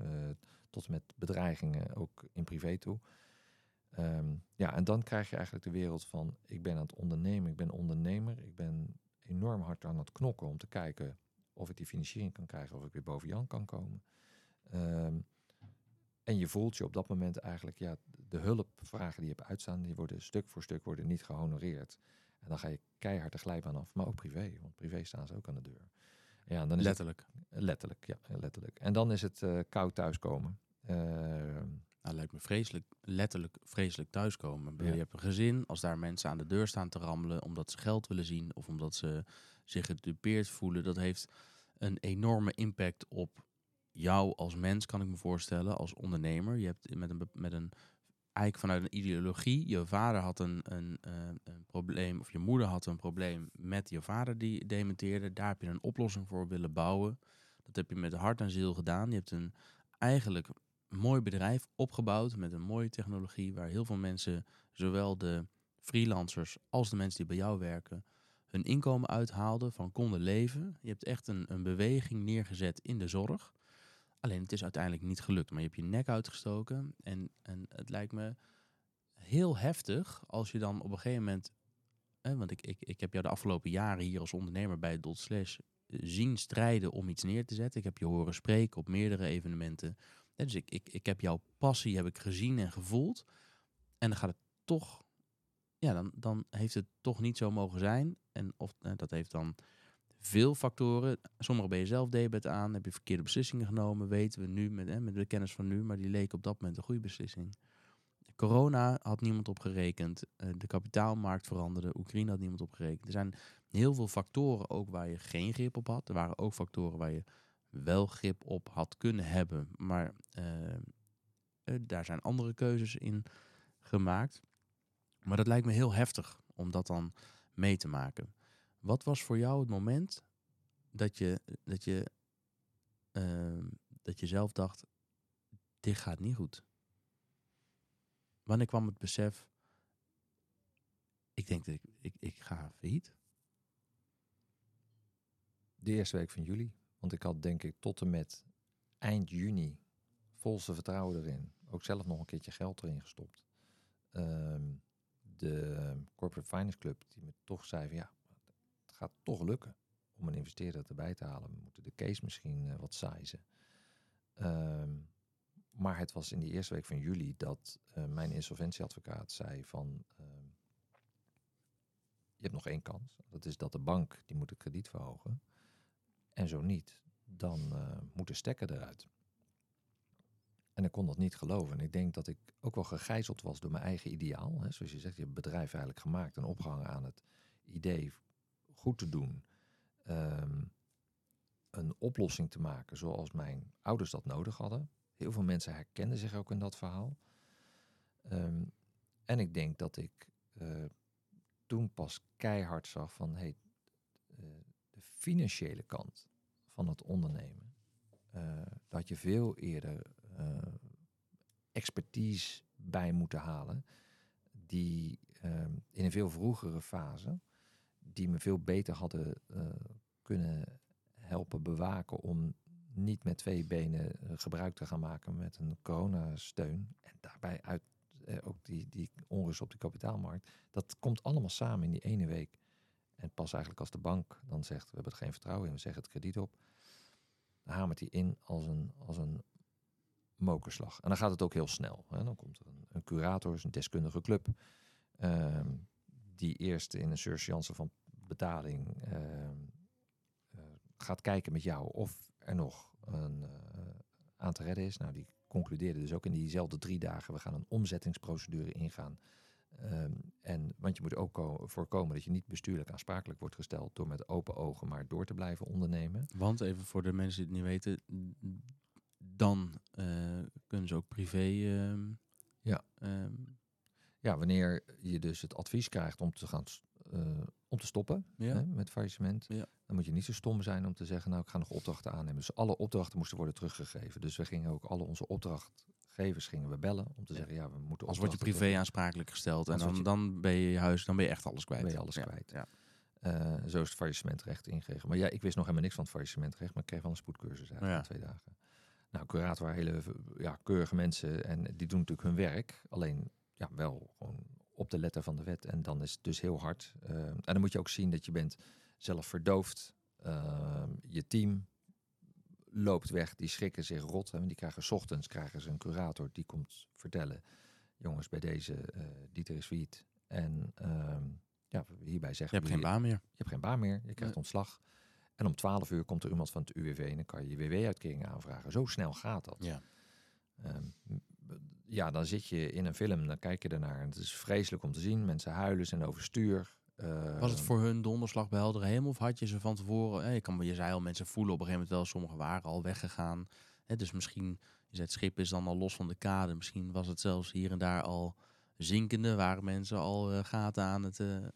tot met bedreigingen ook in privé toe. Ehm, ja, en dan krijg je eigenlijk de wereld van ik ben aan het ondernemen, ik ben ondernemer, ik ben enorm hard aan het knokken om te kijken of ik die financiering kan krijgen, of ik weer boven Jan kan komen. Ehm, en je voelt je op dat moment eigenlijk, ja, de hulpvragen die je hebt uitstaan, die worden stuk voor stuk worden niet gehonoreerd. En dan ga je keihard de glijbaan af, maar ook privé, want privé staan ze ook aan de deur. Ja, dan is het- Letterlijk. letterlijk, ja, letterlijk. En dan is het eh, koud thuiskomen. Ehm, Nou, lijkt me vreselijk, letterlijk vreselijk thuiskomen. Ja. Je hebt een gezin, als daar mensen aan de deur staan te rammelen omdat ze geld willen zien of omdat ze zich gedupeerd voelen, dat heeft een enorme impact op jou als mens, kan ik me voorstellen, als ondernemer. Je hebt met een, met een eigenlijk vanuit een ideologie, je vader had een, een, eh, een probleem, of je moeder had een probleem met je vader die dementeerde. Daar heb je een oplossing voor willen bouwen. Dat heb je met hart en ziel gedaan. Je hebt een eigenlijk mooi bedrijf opgebouwd met een mooie technologie waar heel veel mensen, zowel de freelancers als de mensen die bij jou werken, hun inkomen uithaalden, van konden leven. Je hebt echt een, een beweging neergezet in de zorg. Alleen het is uiteindelijk niet gelukt, maar je hebt je nek uitgestoken. En, en het lijkt me heel heftig als je dan op een gegeven moment. Hè, want ik, ik, ik heb jou de afgelopen jaren hier als ondernemer bij Dot Slash eh, zien strijden om iets neer te zetten. Ik heb je horen spreken op meerdere evenementen. Dus ik, ik, ik heb jouw passie heb ik gezien en gevoeld. En dan gaat het toch. Ja, dan, dan heeft het toch niet zo mogen zijn. En of dat heeft dan veel factoren. Sommige ben je zelf debet aan. Heb je verkeerde beslissingen genomen. Weten we nu met, hè, met de kennis van nu. Maar die leken op dat moment een goede beslissing. Corona had niemand op gerekend. Eh, de kapitaalmarkt veranderde. Oekraïne had niemand op gerekend. Er zijn heel veel factoren ook waar je geen grip op had. Er waren ook factoren waar je wel grip op had kunnen hebben. Maar eh, daar zijn andere keuzes in gemaakt. Maar dat lijkt me heel heftig om dat dan mee te maken. Wat was voor jou het moment dat je, dat je, ehm, dat je zelf dacht, dit gaat niet goed? Wanneer kwam het besef, ik denk dat ik, ik, ik ga failliet? De eerste week van juli. Want ik had denk ik tot en met eind juni volste vertrouwen erin. Ook zelf nog een keertje geld erin gestopt. Ehm, de Corporate Finance Club die me toch zei van ja, gaat toch lukken om een investeerder erbij te halen. We moeten de case misschien uh, wat sizen. Ehm, maar het was in die eerste week van juli dat uh, mijn insolventieadvocaat zei van ehm, je hebt nog één kans. Dat is dat de bank die moet het krediet verhogen. En zo niet, dan uh, moet de stekker eruit. En ik kon dat niet geloven. En ik denk dat ik ook wel gegijzeld was door mijn eigen ideaal. Hè. Zoals je zegt, je hebt het bedrijf eigenlijk gemaakt en opgehangen aan het idee goed te doen. Um, een oplossing te maken zoals mijn ouders dat nodig hadden. Heel veel mensen herkenden zich ook in dat verhaal. Um, en ik denk dat ik uh, toen pas keihard zag van hey, uh, de financiële kant van het ondernemen. Uh, dat je veel eerder expertise bij moeten halen. Die ehm, in een veel vroegere fase, die me veel beter hadden kunnen helpen bewaken om niet met twee benen eh, gebruik te gaan maken met een coronasteun. En daarbij uit eh, ook die, die onrust op de kapitaalmarkt. Dat komt allemaal samen in die ene week. En pas eigenlijk als de bank dan zegt, we hebben er geen vertrouwen in, we zeggen het krediet op. Dan hamert hij in als een, als een mokerslag. En dan gaat het ook heel snel. Hè. Dan komt er een, een curator, een deskundige club, ehm, die eerst in een surseance van betaling ehm, uh, gaat kijken met jou of er nog een uh, aan te redden is. Nou, die concludeerde dus ook in diezelfde drie dagen, we gaan een omzettingsprocedure ingaan. Um, en, want je moet ook voorkomen dat je niet bestuurlijk aansprakelijk wordt gesteld door met open ogen maar door te blijven ondernemen. Want even voor de mensen die het niet weten, dan uh, kunnen ze ook privé. Uh, ja. Um, ja, wanneer je dus het advies krijgt om te gaan uh, om te stoppen ja. hè, met faillissement. Ja. Dan moet je niet zo stom zijn om te zeggen, nou ik ga nog opdrachten aannemen. Dus alle opdrachten moesten worden teruggegeven. Dus we gingen ook alle onze opdrachtgevers gingen we bellen om te Ja. zeggen, ja we moeten Als word je privé aansprakelijk gesteld en dan, je- dan ben je je huis, dan ben je echt alles kwijt. Ben je alles kwijt. Ja. Eh, zo is het faillissementrecht ingegeven. Maar ja, ik wist nog helemaal niks van het faillissementrecht, maar ik kreeg wel een spoedcursus eigenlijk twee dagen. Nou, curator waren hele ja, keurige mensen en die doen natuurlijk hun werk. Alleen ja, wel gewoon op de letter van de wet. En dan is het dus heel hard. Eh, en dan moet je ook zien dat je bent zelf verdoofd. Uh, je team loopt weg, die schrikken zich rot. En die krijgen 's ochtends krijgen ze een curator die komt vertellen. Jongens, bij deze uh, Dieter is failliet. En uh, ja, hierbij Je zeggen hebt geen baan meer. je hebt geen baan meer, je krijgt ontslag. En om 12 uur komt er iemand van het UWV en dan kan je je WW-uitkering aanvragen. Zo snel gaat dat. Ja. Ehm, ja, dan zit je in een film, dan kijk je ernaar. En het is vreselijk om te zien. Mensen huilen, zijn overstuur. Ehm, Was het voor hun donderslag bij heldere hemel of had je ze van tevoren... Je, kan, je zei al, mensen voelen op een gegeven moment wel, sommigen waren al weggegaan. Dus misschien, je het schip is dan al los van de kade. Misschien was het zelfs hier en daar al zinkende. Waren mensen al eh, gaten aan het, eh, eh,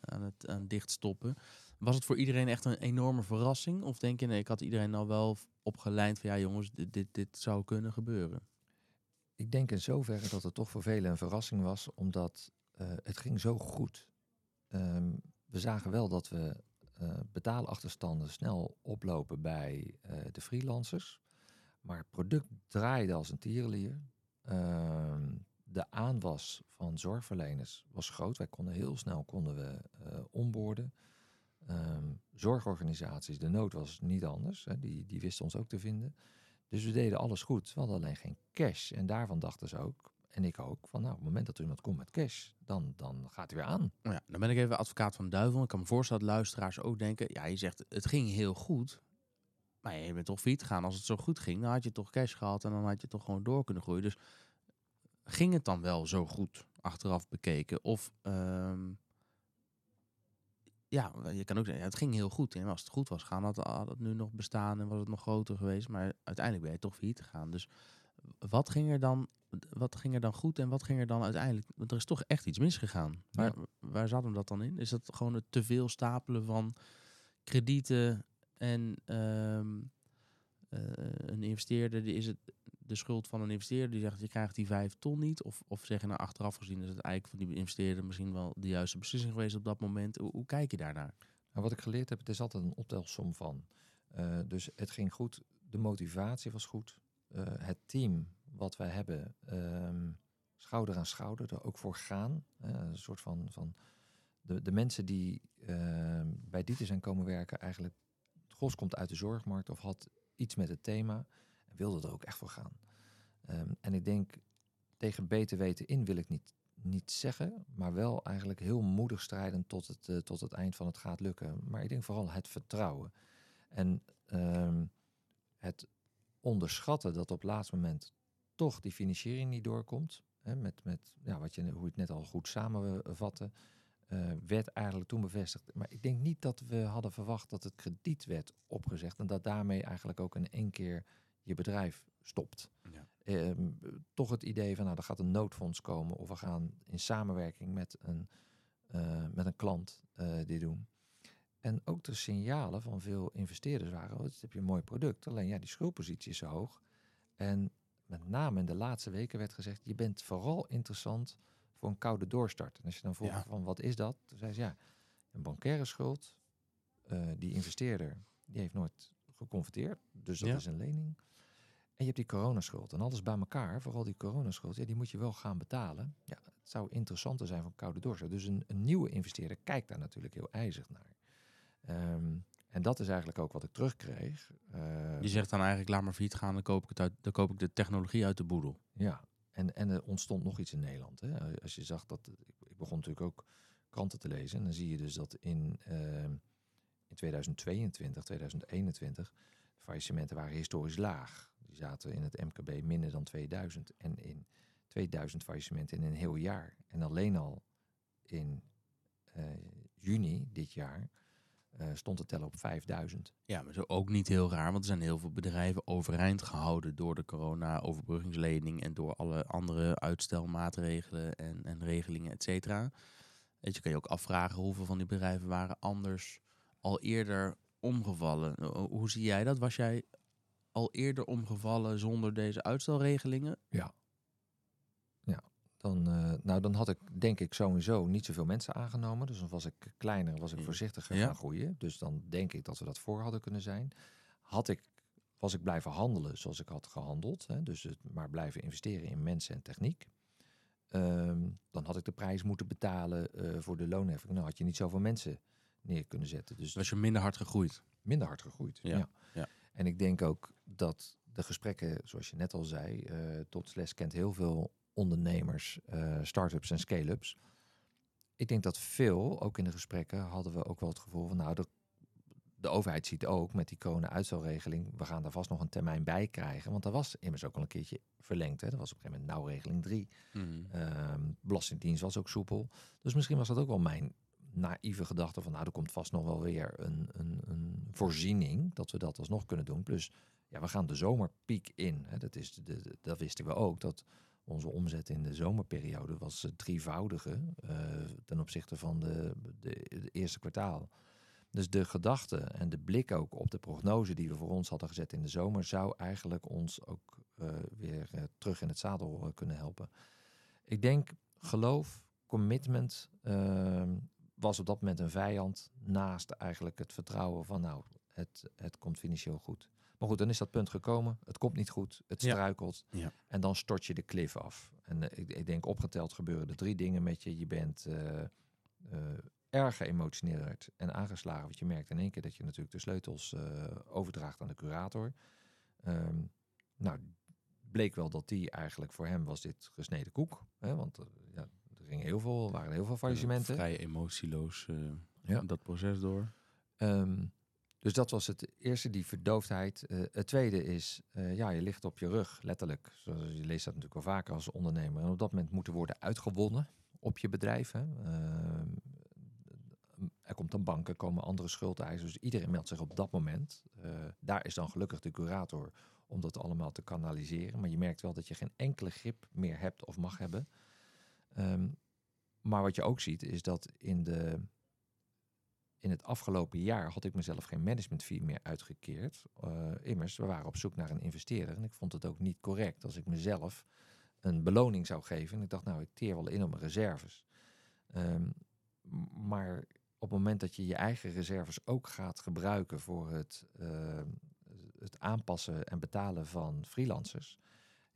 aan het aan dichtstoppen. Was het voor iedereen echt een enorme verrassing? Of denk je, nee, ik had iedereen al wel opgeleid van... ja jongens, dit, dit, dit zou kunnen gebeuren. Ik denk in zoverre dat het toch voor velen een verrassing was, omdat eh, het ging zo goed. Ehm, we zagen wel dat we eh, betaalachterstanden snel oplopen bij eh, de freelancers. Maar het product draaide als een tierenlier. Ehm, de aanwas van zorgverleners was groot. Wij konden heel snel konden we onboorden. Ehm, zorgorganisaties, de nood was niet anders. Hè, die, die wisten ons ook te vinden. Dus we deden alles goed. We hadden alleen geen cash. En daarvan dachten ze ook, en ik ook, van nou, op het moment dat er iemand komt met cash, dan, dan gaat hij weer aan. Nou ja, dan ben ik even advocaat van de duivel. Ik kan me voorstellen dat luisteraars ook denken... ja, je zegt het ging heel goed... maar je bent toch failliet gegaan. Als het zo goed ging, dan had je toch cash gehad... en dan had je toch gewoon door kunnen groeien. Dus ging het dan wel zo goed achteraf bekeken? Of ehm, ja, je kan ook zeggen, ja, het ging heel goed. En als het goed was gaan, had, had het nu nog bestaan en was het nog groter geweest. Maar uiteindelijk ben je toch failliet gegaan. Dus wat ging er dan, wat ging er dan goed en wat ging er dan uiteindelijk? Want er is toch echt iets misgegaan. Waar, waar zat hem dat dan in? Is dat gewoon het te veel stapelen van kredieten en ehm, eh, een investeerder, die is het de schuld van een investeerder die zegt je krijgt die vijf ton niet? Of, of zeggen nou achteraf gezien is het eigenlijk van die investeerder misschien wel de juiste beslissing geweest op dat moment? Hoe, hoe kijk je daarnaar? Nou, wat ik geleerd heb, het is altijd een optelsom van. Uh, dus het ging goed, de motivatie was goed. Uh, het team wat wij hebben, um, schouder aan schouder, er ook voor gaan. Uh, een soort van, van de, de mensen die ehm, bij Dieter zijn komen werken, eigenlijk het gros komt uit de zorgmarkt of had iets met het thema wilde er ook echt voor gaan. Um, en ik denk, tegen beter weten in wil ik niet, niet zeggen, maar wel eigenlijk heel moedig strijden tot het, uh, tot het eind van het gaat lukken. Maar ik denk vooral het vertrouwen. En um, het onderschatten dat op het laatste moment toch die financiering niet doorkomt. Hè, met, met ja, wat je, hoe je het net al goed samenvatte. Uh, werd eigenlijk toen bevestigd. Maar ik denk niet dat we hadden verwacht dat het krediet werd opgezegd. En dat daarmee eigenlijk ook in één keer je bedrijf stopt. Ja. Uh, toch het idee van nou, er gaat een noodfonds komen. Of we gaan in samenwerking met een, uh, met een klant uh, dit doen. En ook de signalen van veel investeerders waren, oh, het heb je een mooi product. Alleen ja, die schuldpositie is zo hoog. En met name in de laatste weken werd gezegd, je bent vooral interessant voor een koude doorstart. En als je dan vroeg ja. van wat is dat? Dan zei ze ja, een bankaire schuld. Uh, die investeerder die heeft nooit geconverteerd, dus dat ja. is een lening. En je hebt die coronaschuld. En alles bij elkaar, vooral die coronaschuld, ja, die moet je wel gaan betalen. Ja, het zou interessanter zijn voor koude doorstart. Dus een, een nieuwe investeerder kijkt daar natuurlijk heel ijzig naar. Um, en dat is eigenlijk ook wat ik terugkreeg. Uh, je zegt dan eigenlijk, laat maar failliet gaan, dan koop ik, het uit, dan koop ik de technologie uit de boedel. Ja, en, en er ontstond nog iets in Nederland. Hè. Als je zag dat, ik begon natuurlijk ook kranten te lezen. En dan zie je dus dat in, uh, in 2022, 2021, de faillissementen waren historisch laag. Die zaten in het MKB minder dan 2000. En in 2000 faillissementen in een heel jaar. En alleen al in uh, juni dit jaar uh, stond te tellen op 5000. Ja, maar zo ook niet heel raar, want er zijn heel veel bedrijven overeind gehouden door de corona-overbruggingslening en door alle andere uitstelmaatregelen en, en regelingen, et cetera. Weet je, kan je ook afvragen hoeveel van die bedrijven waren anders al eerder omgevallen. Hoe zie jij dat? Was jij al eerder omgevallen zonder deze uitstelregelingen? Ja. Ja, dan, uh, nou, dan had ik denk ik sowieso niet zoveel mensen aangenomen. Dus dan was ik kleiner, was ik voorzichtiger ja. gaan groeien. Dus dan denk ik dat we dat voor hadden kunnen zijn. Had ik, was ik blijven handelen zoals ik had gehandeld. Hè, dus het maar blijven investeren in mensen en techniek. Um, dan had ik de prijs moeten betalen uh, voor de loonheffing. Nou had je niet zoveel mensen neer kunnen zetten. Dus was je minder hard gegroeid? Minder hard gegroeid, ja. ja. ja. En ik denk ook dat de gesprekken, zoals je net al zei, uh, tot les kent heel veel ondernemers, uh, start-ups en scale-ups. Ik denk dat veel, ook in de gesprekken, hadden we ook wel het gevoel van, nou, de, de overheid ziet ook met die corona-uitstelregeling, we gaan daar vast nog een termijn bij krijgen. Want dat was immers ook al een keertje verlengd. Hè. Dat was op een gegeven moment nauwregeling 3. Mm. Um, Belastingdienst was ook soepel. Dus misschien was dat ook wel mijn naïeve gedachte van, nou, er komt vast nog wel weer een, een, een voorziening dat we dat alsnog kunnen doen. Plus, ja, we gaan de zomerpiek in. Hè. Dat, is de, dat wisten we ook, dat onze omzet in de zomerperiode was het drievoudige uh, ten opzichte van de, de, eerste kwartaal. Dus de gedachte en de blik ook op de prognose die we voor ons hadden gezet in de zomer, zou eigenlijk ons ook uh, weer terug in het zadel kunnen helpen. Ik denk geloof, commitment ehm, was op dat moment een vijand naast eigenlijk het vertrouwen van nou, het, het komt financieel goed. Maar goed, dan is dat punt gekomen. Het komt niet goed. Het struikelt. Ja. En dan stort je de klif af. En uh, ik, ik, denk opgeteld gebeuren er drie dingen met je. Je bent uh, uh, erg geëmotioneerd en aangeslagen. Want je merkt in één keer dat je natuurlijk de sleutels overdraagt aan de curator. Um, nou, bleek wel dat die eigenlijk voor hem was dit gesneden koek. Hè? Want ja, ging heel veel, waren heel veel faillissementen. vrij emotieloos ja. dat proces door. Um, Dus dat was het eerste, die verdoofdheid. Eh, het tweede is, eh, ja, je ligt op je rug, letterlijk. Zoals je leest dat natuurlijk wel vaker als ondernemer. En op dat moment moeten worden uitgewonnen op je bedrijf. Hè. Ehm, er komt een bank, er komen andere schuldeisers. Dus iedereen meldt zich op dat moment. Eh, daar is dan gelukkig de curator om dat allemaal te kanaliseren. Maar je merkt wel dat je geen enkele grip meer hebt of mag hebben. Ehm, maar wat je ook ziet is dat in, de, in het afgelopen jaar had ik mezelf geen management fee meer uitgekeerd. Uh, immers, we waren op zoek naar een investeerder en ik vond het ook niet correct als ik mezelf een beloning zou geven. En ik dacht, nou, ik teer wel in op mijn reserves. Ehm, maar op het moment dat je je eigen reserves ook gaat gebruiken voor het, uh, het aanpassen en betalen van freelancers,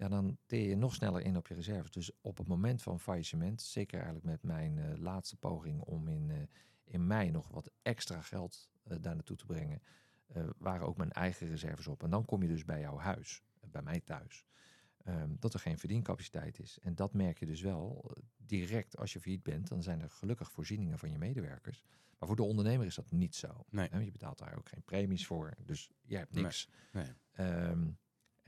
ja, dan teer je nog sneller in op je reserves. Dus op het moment van faillissement, zeker eigenlijk met mijn uh, laatste poging om in, uh, in mei nog wat extra geld uh, daar naartoe te brengen, waren ook mijn eigen reserves op. En dan kom je dus bij jouw huis, bij mij thuis. Um, dat er geen verdiencapaciteit is. En dat merk je dus wel direct als je failliet bent. Dan zijn er gelukkig voorzieningen van je medewerkers. Maar voor de ondernemer is dat niet zo. Nee. Je betaalt daar ook geen premies voor. Dus je hebt niks. Nee. Nee. Um,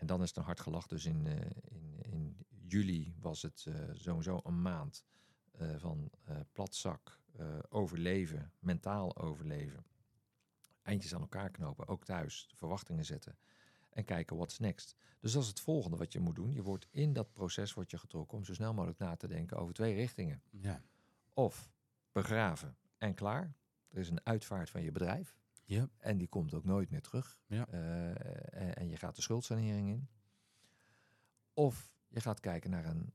en dan is het een hard gelach. Dus in, uh, in, in juli was het uh, sowieso een maand uh, van platzak, overleven, mentaal overleven. Eindjes aan elkaar knopen, ook thuis, verwachtingen zetten en kijken what's next. Dus dat is het volgende wat je moet doen. Je wordt in dat proces wordt je getrokken om zo snel mogelijk na te denken over twee richtingen. Ja. Of begraven en klaar. Er is een uitvaart van je bedrijf. Ja. En die komt ook nooit meer terug. Ja. Uh, en je gaat de schuldsanering in. Of je gaat kijken naar een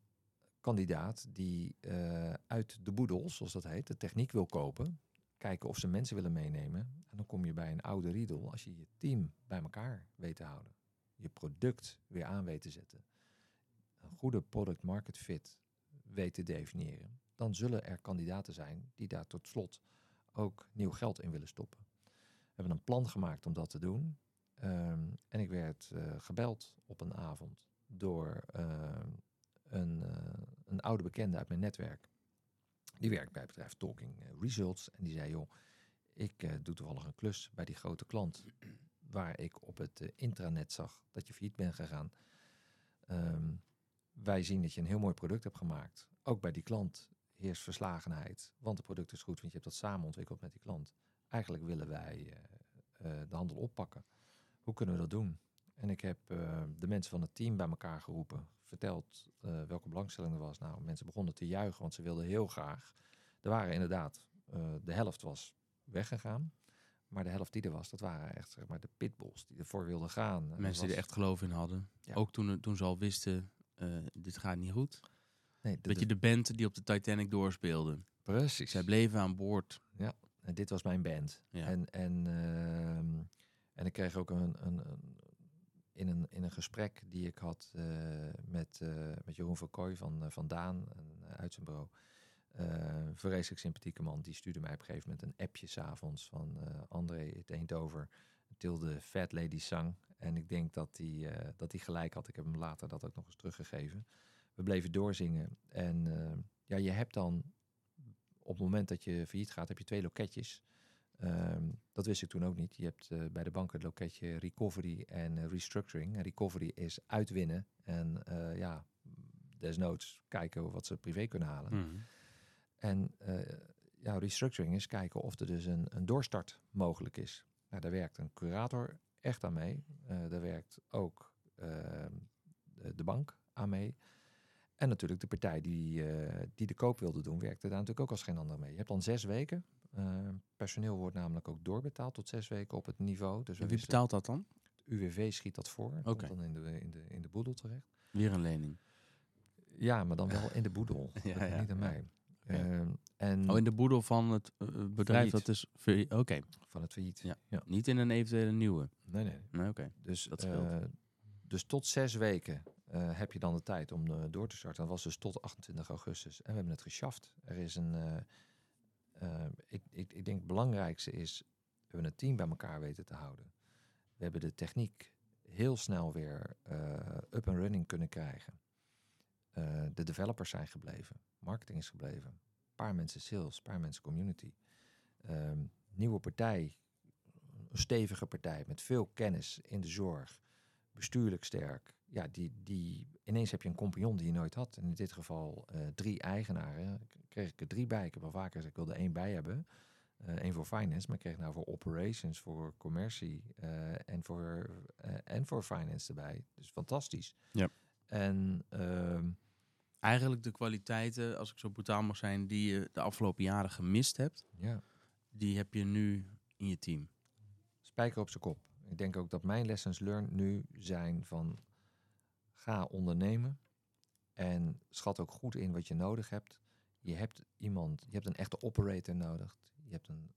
kandidaat die uh, uit de boedel, zoals dat heet, de techniek wil kopen. Kijken of ze mensen willen meenemen. En dan kom je bij een oude riedel als je je team bij elkaar weet te houden. Je product weer aan weet te zetten. Een goede product market fit weet te definiëren. Dan zullen er kandidaten zijn die daar tot slot ook nieuw geld in willen stoppen. Hebben een plan gemaakt om dat te doen. Um, en ik werd uh, gebeld op een avond door uh, een, uh, een oude bekende uit mijn netwerk. Die werkt bij het bedrijf Talking Results. En die zei, joh, ik doe toevallig een klus bij die grote klant. Waar ik op het intranet zag dat je failliet bent gegaan. Um, wij zien dat je een heel mooi product hebt gemaakt. Ook bij die klant heerst verslagenheid. Want het product is goed, want je hebt dat samen ontwikkeld met die klant. Eigenlijk willen wij uh, uh, de handel oppakken. Hoe kunnen we dat doen? En ik heb uh, de mensen van het team bij elkaar geroepen. Verteld welke belangstelling er was. Nou, mensen begonnen te juichen, want ze wilden heel graag. Er waren inderdaad, de helft was weggegaan. Maar de helft die er was, dat waren echt zeg maar, de pitbulls die ervoor wilden gaan. Mensen was... die er echt geloof in hadden. Ja. Ook toen, toen ze al wisten, dit gaat niet goed. Nee, dat je de band die op de Titanic doorspeelde. Precies. Zij bleven aan boord. Ja, en dit was mijn band. Ja. En, en, uh, en ik kreeg ook een, een, een, in, een, in een gesprek die ik had uh, met, uh, met Jeroen van Kooi van, van Daan, uit zijn bureau. Vreselijk sympathieke man. Die stuurde mij op een gegeven moment een appje s'avonds van André, het over. Tilde Fat Lady Sang. En ik denk dat hij dat hij gelijk had. Ik heb hem later dat ook nog eens teruggegeven we bleven doorzingen. En uh, ja, je hebt dan op het moment dat je failliet gaat, heb je twee loketjes. Um, dat wist ik toen ook niet. Je hebt uh, bij de bank het loketje recovery en uh, restructuring. En recovery is uitwinnen en ja, desnoods kijken wat ze privé kunnen halen. Mm. En ja, restructuring is kijken of er dus een, een doorstart mogelijk is. Nou, daar werkt een curator echt aan mee. daar werkt ook ehm, de bank aan mee. En natuurlijk de partij die, uh, die de koop wilde doen, werkte daar natuurlijk ook als geen ander mee. Je hebt dan zes weken. Uh, personeel wordt namelijk ook doorbetaald tot zes weken op het niveau. Dus en wie betaalt dat dan? Het UWV schiet dat voor. Dan in de, in, de, in de boedel terecht. Weer een lening. Ja, maar dan wel in de boedel. ja, ja, niet aan ja. mij. Uh, en oh, in de boedel van het uh, bedrijf failliet. dat is... Oké. Okay. Van het failliet. Ja. Niet in een eventuele nieuwe. Nee, nee. nee Oké. Okay. Dus, dat scheelt. dus tot zes weken uh, heb je dan de tijd om uh, door te starten. Dat was dus tot 28 augustus. En we hebben het geschaft. Er is een. Uh, ik, ik, ik, denk het belangrijkste is. We hebben een team bij elkaar weten te houden. We hebben de techniek heel snel weer up and running kunnen krijgen. de developers zijn gebleven. Marketing is gebleven. Een paar mensen sales, een paar mensen community. nieuwe partij. een stevige partij met veel kennis in de zorg, bestuurlijk sterk. Ja, die, die, ineens heb je een compagnon die je nooit had. En in dit geval eh, drie eigenaren. Kreeg ik er drie bij. Ik heb al vaker gezegd, ik wilde één bij hebben. Eén voor finance, maar ik kreeg nou voor operations, voor commercie eh, en, voor, eh, en voor finance erbij. Dus fantastisch. Ja. En ehm, Eigenlijk de kwaliteiten, als ik zo brutaal mag zijn, die je de afgelopen jaren gemist hebt, ja, die heb je nu in je team. spijker op zijn kop. Ik denk ook dat mijn lessons learned nu zijn van ga ondernemen en schat ook goed in wat je nodig hebt. Je hebt iemand, je hebt een echte operator nodig. Je hebt een,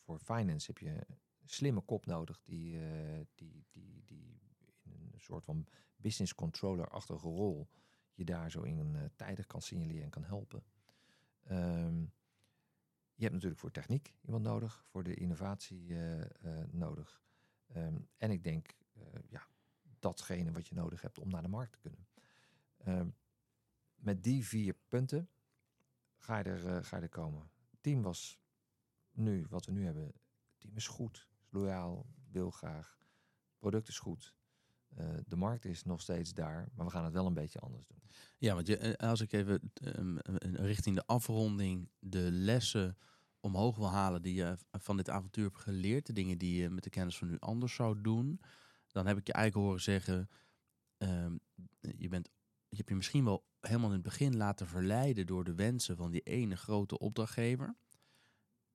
voor finance heb je een slimme kop nodig die, eh, die, die, die in een soort van business controller-achtige rol je daar zo in uh, tijdig kan signaleren en kan helpen. Ehm, je hebt natuurlijk voor techniek iemand nodig, voor de innovatie eh, nodig. Ehm, en ik denk, ja, datgene wat je nodig hebt om naar de markt te kunnen. Ehm, met die vier punten ga je er, eh, ga je er komen. Team was nu, wat we nu hebben, team is goed, is loyaal, wil graag. Product is goed. Eh, de markt is nog steeds daar, maar we gaan het wel een beetje anders doen. Ja, want je, eh, als ik even ehm, eh, richting de afronding de lessen omhoog wil halen die je van dit avontuur hebt geleerd, de dingen die je met de kennis van nu anders zou doen, dan heb ik je eigenlijk horen zeggen, ehm, je, bent, je hebt je misschien wel helemaal in het begin laten verleiden door de wensen van die ene grote opdrachtgever.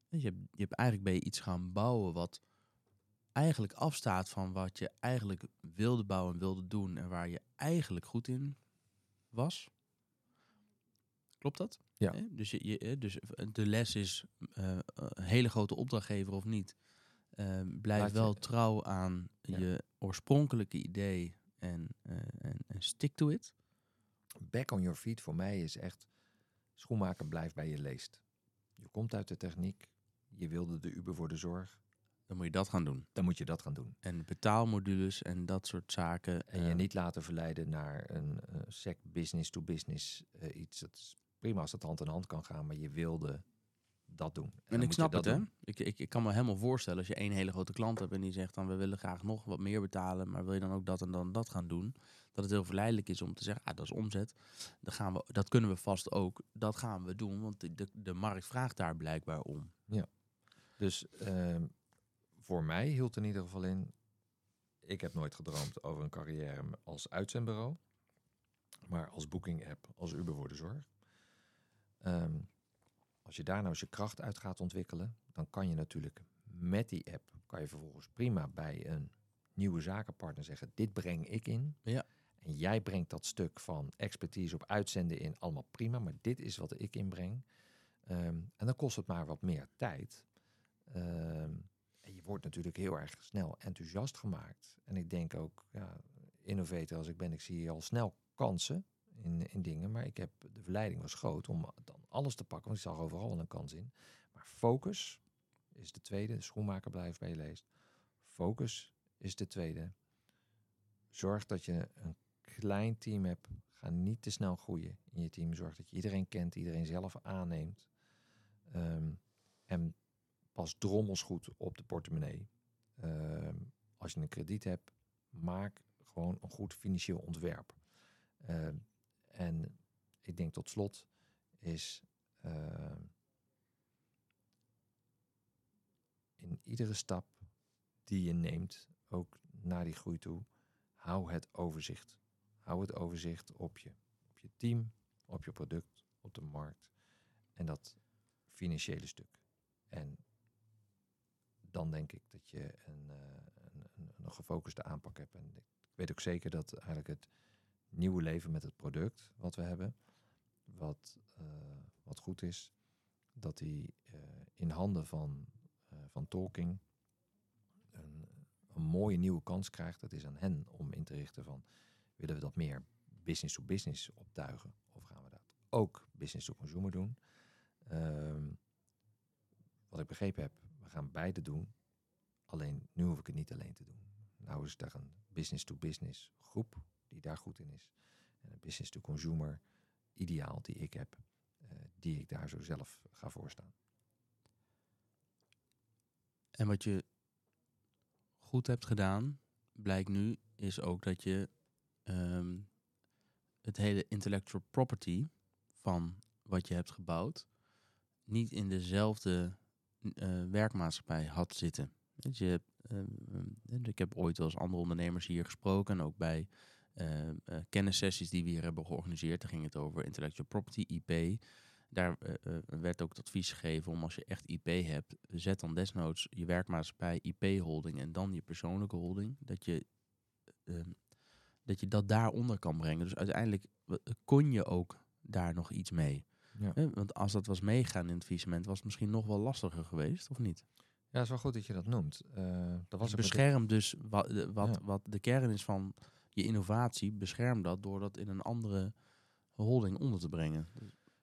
Je hebt, je hebt eigenlijk bij je iets gaan bouwen wat eigenlijk afstaat van wat je eigenlijk wilde bouwen en wilde doen en waar je eigenlijk goed in was. Klopt dat? Ja. Eh, Dus, je, je, eh, dus de les is eh, een hele grote opdrachtgever of niet. Eh, blijf je- wel trouw aan Ja. je oorspronkelijke idee en, eh, en, en stick to it. Back on your feet voor mij is echt schoenmaker blijft bij je leest. Je komt uit de techniek, je wilde de Uber voor de zorg, Dan moet je dat gaan doen. dan moet je dat gaan doen. En betaalmodules en dat soort zaken. En je eh, niet laten verleiden naar een eh, sec business to business eh, iets. Dat is prima als dat hand in hand kan gaan, maar je wilde dat doen. En ik snap het, dat hè? Ik, ik, ik kan me helemaal voorstellen als je één hele grote klant hebt en die zegt dan we willen graag nog wat meer betalen, maar wil je dan ook dat en dan dat gaan doen? Dat het heel verleidelijk is om te zeggen, ah, dat is omzet. Dan gaan we, dat kunnen we vast ook. Dat gaan we doen, want de, de, de markt vraagt daar blijkbaar om. Dus ehm, voor mij hield in ieder geval in. Ik heb nooit gedroomd over een carrière als uitzendbureau. Maar als booking app, als Uber voor de zorg. Ehm, als je daar nou eens je kracht uit gaat ontwikkelen, dan kan je natuurlijk met die app, kan je vervolgens prima bij een nieuwe zakenpartner zeggen, dit breng ik in. Ja. En jij brengt dat stuk van expertise op uitzenden in, allemaal prima, maar dit is wat ik inbreng. Ehm, en dan kost het maar wat meer tijd. Ehm, en je wordt natuurlijk heel erg snel enthousiast gemaakt. En ik denk ook, ja, innovator als ik ben, ik zie al snel kansen in, in dingen. Maar ik heb, de verleiding was groot om dan alles te pakken, want ik zag overal een kans in. Maar focus is de tweede. De schoenmaker blijft bij je leest. Focus is de tweede. Zorg dat je een klein team hebt. Ga niet te snel groeien in je team. Zorg dat je iedereen kent, iedereen zelf aanneemt. Ehm, en pas drommels goed op de portemonnee. Ehm, als je een krediet hebt, maak gewoon een goed financieel ontwerp. Ehm, en ik denk tot slot is ehm, in iedere stap die je neemt, ook naar die groei toe, hou het overzicht. Hou het overzicht op je, op je team, op je product, op de markt en dat financiële stuk. En dan denk ik dat je een, eh, een, een, een gefocuste aanpak hebt. En ik weet ook zeker dat eigenlijk het nieuwe leven met het product wat we hebben, wat, eh, wat goed is, dat die eh, in handen van, eh, van Talking een, een mooie nieuwe kans krijgt. Het is aan hen om in te richten van, willen we dat meer business to business optuigen? Of gaan we dat ook business to consumer doen? Ehm, wat ik begrepen heb, we gaan beide doen. Alleen nu hoef ik het niet alleen te doen. Nou is daar een business-to-business groep die daar goed in is. En een business-to-consumer ideaal die ik heb, eh, die ik daar zo zelf ga voorstaan. En wat je goed hebt gedaan, blijkt nu, is ook dat je ehm, het hele intellectual property van wat je hebt gebouwd niet in dezelfde eh, werkmaatschappij had zitten. Dus je hebt, eh, ik heb ooit eens andere ondernemers hier gesproken, ook bij kennissessies die we hier hebben georganiseerd. Daar ging het over intellectual property, IP. Daar werd ook het advies gegeven om als je echt IP hebt, zet dan desnoods je werkmaatschappij IP-holding en dan je persoonlijke holding. Dat je, ehm, dat je dat daaronder kan brengen. Dus uiteindelijk kon je ook daar nog iets mee. Ja. Want als dat was meegaan in het faillissement, was het misschien nog wel lastiger geweest, of niet? Ja, het is wel goed dat je dat noemt. Uh, dat was bescherm dus wat, wat, wat de kern is van je innovatie, bescherm dat door dat in een andere holding onder te brengen.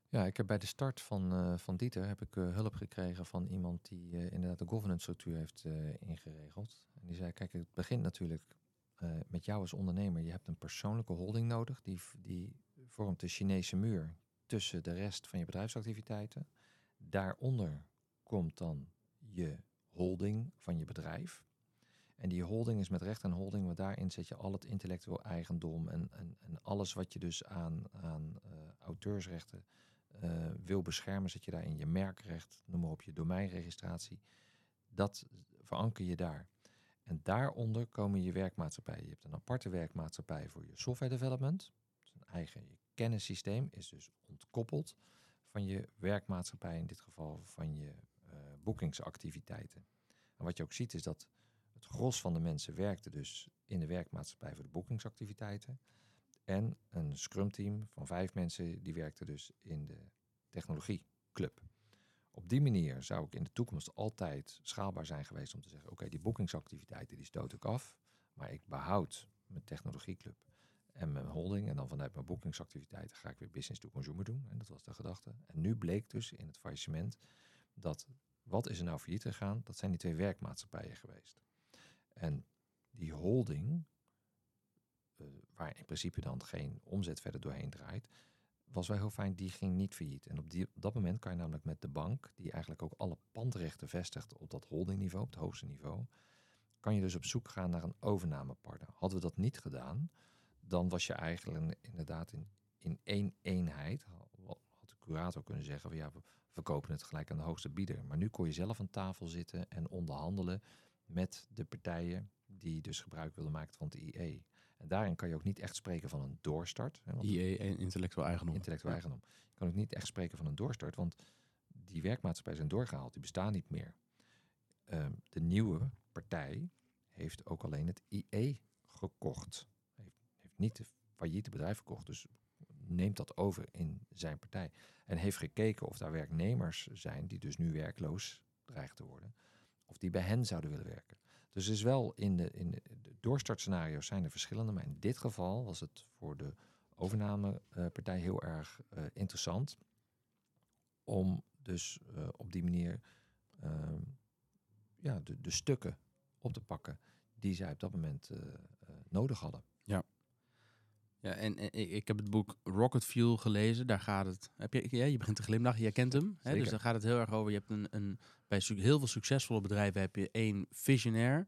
Ja, ik heb bij de start van, uh, van Dieter heb ik uh, hulp gekregen van iemand die inderdaad de governance structuur heeft ingeregeld. En die zei, kijk, het begint natuurlijk met jou als ondernemer. Je hebt een persoonlijke holding nodig, die, die vormt de Chinese muur tussen de rest van je bedrijfsactiviteiten. Daaronder komt dan je holding van je bedrijf. En die holding is met recht en holding, want daarin zet je al het intellectueel eigendom en, en, en alles wat je dus aan, aan uh, auteursrechten uh, wil beschermen, zet je daar in je merkrecht, noem maar op je domeinregistratie. Dat veranker je daar. En daaronder komen je werkmaatschappijen. Je hebt een aparte werkmaatschappij voor je software development. Een eigen je kennissysteem is dus ontkoppeld van je werkmaatschappij, in dit geval van je uh, boekingsactiviteiten. En wat je ook ziet is dat het gros van de mensen werkte dus in de werkmaatschappij voor de boekingsactiviteiten. En een scrum team van vijf mensen die werkte dus in de technologieclub. Op die manier zou ik in de toekomst altijd schaalbaar zijn geweest om te zeggen: oké, die boekingsactiviteiten die stoot ik af, maar ik behoud mijn technologieclub en mijn holding. En dan vanuit mijn boekingsactiviteiten ga ik weer business to consumer doen. En dat was de gedachte. En nu bleek dus in het faillissement dat wat is er nou failliet gegaan? Dat zijn die twee werkmaatschappijen geweest. En die holding, uh, waar in principe dan geen omzet verder doorheen draait, was wel heel fijn, die ging niet failliet. En op, die, dat moment kan je namelijk met de bank, die eigenlijk ook alle pandrechten vestigt op dat holdingniveau, op het hoogste niveau, kan je dus op zoek gaan naar een overnamepartner. Hadden we dat niet gedaan, dan was je eigenlijk inderdaad in, in één eenheid, had de curator kunnen zeggen, van, ja, we verkopen het gelijk aan de hoogste bieder. Maar nu kon je zelf aan tafel zitten en onderhandelen met de partijen die dus gebruik wilden maken van het IE. En daarin kan je ook niet echt spreken van een doorstart. Hè, IE en intellectueel eigendom. Intellectueel eigendom. Je kan ook niet echt spreken van een doorstart, want die werkmaatschappijen zijn doorgehaald, die bestaan niet meer. Ehm, de nieuwe partij heeft ook alleen het IE gekocht niet de failliete bedrijf verkocht. Dus neemt dat over in zijn partij. En heeft gekeken of daar werknemers zijn die dus nu werkloos dreigen te worden. Of die bij hen zouden willen werken. Dus is wel in de, in de, doorstartscenario's zijn er verschillende. Maar in dit geval was het voor de overnamepartij heel erg uh, interessant. Om dus uh, op die manier uh, ja, de, de stukken op te pakken die zij op dat moment uh, nodig hadden. Ja. En, ik heb het boek Rocket Fuel gelezen. Daar gaat het. Heb je, ja, je begint te glimlachen, jij kent hem. Hè? Dus daar gaat het heel erg over. Je hebt een, een, bij heel veel succesvolle bedrijven heb je één visionair